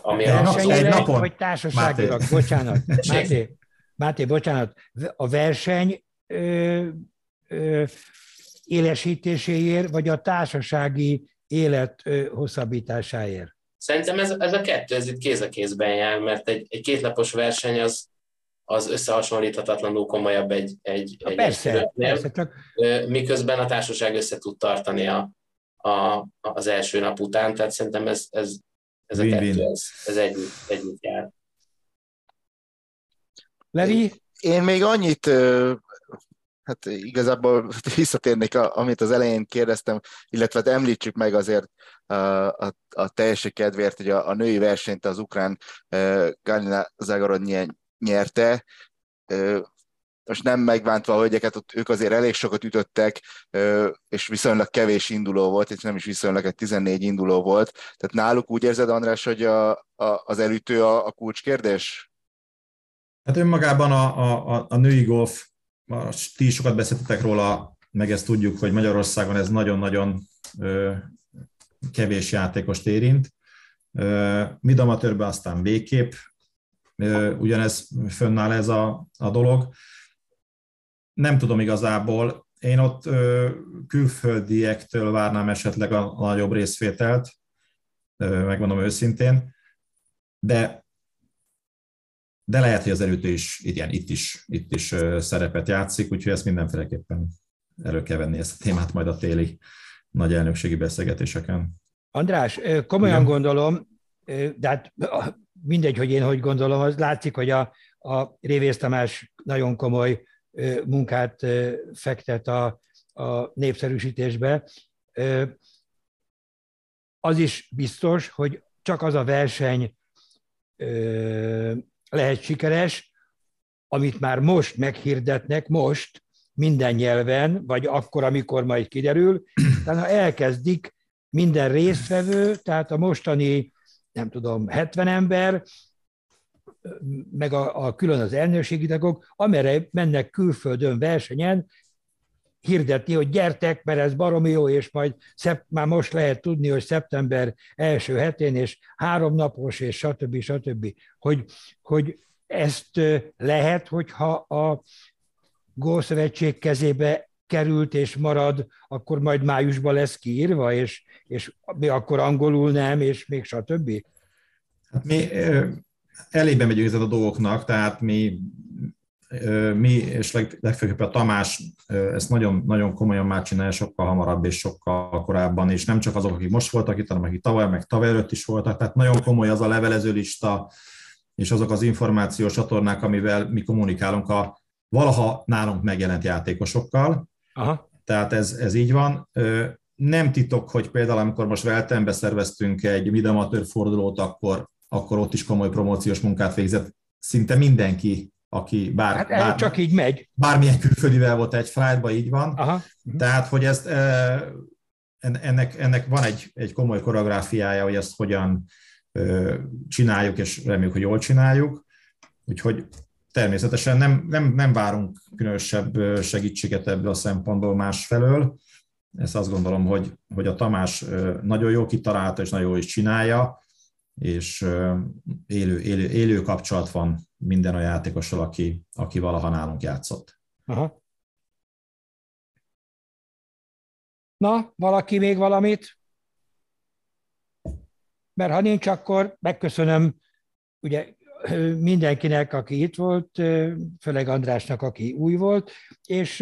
Ami a, az egy napon. Vagy társaságilag, Máté. bocsánat. Máté, Máté, bocsánat. A verseny ö, ö, élesítéséért, vagy a társasági élet ö, hosszabbításáért? Szerintem ez, ez a kettő, ez itt kéz a kézben jár, mert egy, egy kétlapos verseny az, az összehasonlíthatatlanul komolyabb egy, egy, egy persze, persze, csak... miközben a társaság össze tud tartani a, a, az első nap után, tehát szerintem ez, ez, ez a kettő, ez, ez együtt, együtt jár. Levi? Én még annyit, hát igazából visszatérnék, amit az elején kérdeztem, illetve hát említsük meg azért a, a, a teljesség kedvéért, hogy a, a női versenyt az ukrán Galina Zagorod nyerte, most nem megvántva a hölgyeket, ott ők azért elég sokat ütöttek, és viszonylag kevés induló volt, és nem is viszonylag egy 14 induló volt. Tehát náluk úgy érzed, András, hogy a, a, az elütő a, a kulcskérdés? Hát önmagában a, a, a női golf, ti is sokat beszéltetek róla, meg ezt tudjuk, hogy Magyarországon ez nagyon-nagyon ö, kevés játékost érint. Midamatőrben aztán végképp ugyanez fönnáll ez a, a dolog. nem tudom igazából. Én ott külföldiektől várnám esetleg a, a nagyobb részvételt, megmondom őszintén, de de lehet, hogy az erőtő is, igen, itt is, itt is szerepet játszik, úgyhogy ezt mindenféleképpen elő kell venni ezt a témát majd a téli nagy elnökségi beszélgetéseken. András, komolyan Igen. gondolom, de hát mindegy, hogy én hogy gondolom, az látszik, hogy a, a Révész Tamás nagyon komoly munkát fektet a, a népszerűsítésbe. Az is biztos, hogy csak az a verseny lehet sikeres, amit már most meghirdetnek, most minden nyelven, vagy akkor, amikor majd kiderül, tehát ha elkezdik minden résztvevő, tehát a mostani, nem tudom, 70 ember, meg a, a külön az elnökségi tagok, amire mennek külföldön versenyen, hirdetni, hogy gyertek, mert ez baromi jó, és majd szep, már most lehet tudni, hogy szeptember első hetén, és három napos, és stb. stb. Hogy, hogy ezt lehet, hogyha a Gólszövetség kezébe került és marad, akkor majd májusban lesz kiírva, és, és mi akkor angolul nem, és még stb. Hát mi elébe megyünk ezzel a dolgoknak, tehát mi mi, és leg, legfőképp a Tamás ezt nagyon, nagyon komolyan már csinálja, sokkal hamarabb és sokkal korábban, és nem csak azok, akik most voltak itt, hanem akik tavaly, meg tavaly előtt is voltak, tehát nagyon komoly az a levelező lista, és azok az információs csatornák, amivel mi kommunikálunk a valaha nálunk megjelent játékosokkal. Aha. Tehát ez, ez így van. Nem titok, hogy például amikor most Veltenbe szerveztünk egy midamatőr fordulót, akkor, akkor ott is komoly promóciós munkát végzett szinte mindenki aki bár, hát bár, csak így megy. Bármilyen külföldivel volt egy flightban, így van. Aha. Tehát, hogy ezt, ennek, ennek van egy, egy komoly koreográfiája, hogy ezt hogyan csináljuk, és reméljük, hogy jól csináljuk. Úgyhogy természetesen nem, nem, nem várunk különösebb segítséget ebből a szempontból másfelől. Ezt azt gondolom, hogy, hogy a Tamás nagyon jó kitalálta, és nagyon jó is csinálja, és élő, élő, élő kapcsolat van minden a játékossal, aki, aki valaha nálunk játszott. Aha. Na, valaki még valamit? Mert ha nincs, akkor megköszönöm ugye mindenkinek, aki itt volt, főleg Andrásnak, aki új volt, és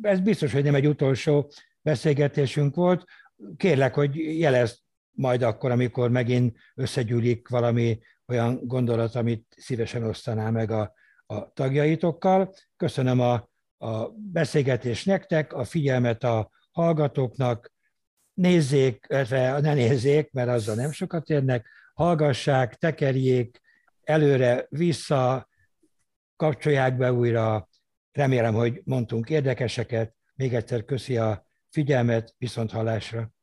ez biztos, hogy nem egy utolsó beszélgetésünk volt. Kérlek, hogy jelezd majd akkor, amikor megint összegyűlik valami olyan gondolat, amit szívesen osztaná meg a, a tagjaitokkal. Köszönöm a, a beszélgetést nektek, a figyelmet a hallgatóknak, nézzék, illetve ne nézzék, mert azzal nem sokat érnek, hallgassák, tekerjék, előre, vissza, kapcsolják be újra. Remélem, hogy mondtunk érdekeseket. Még egyszer köszi a figyelmet, viszont hallásra.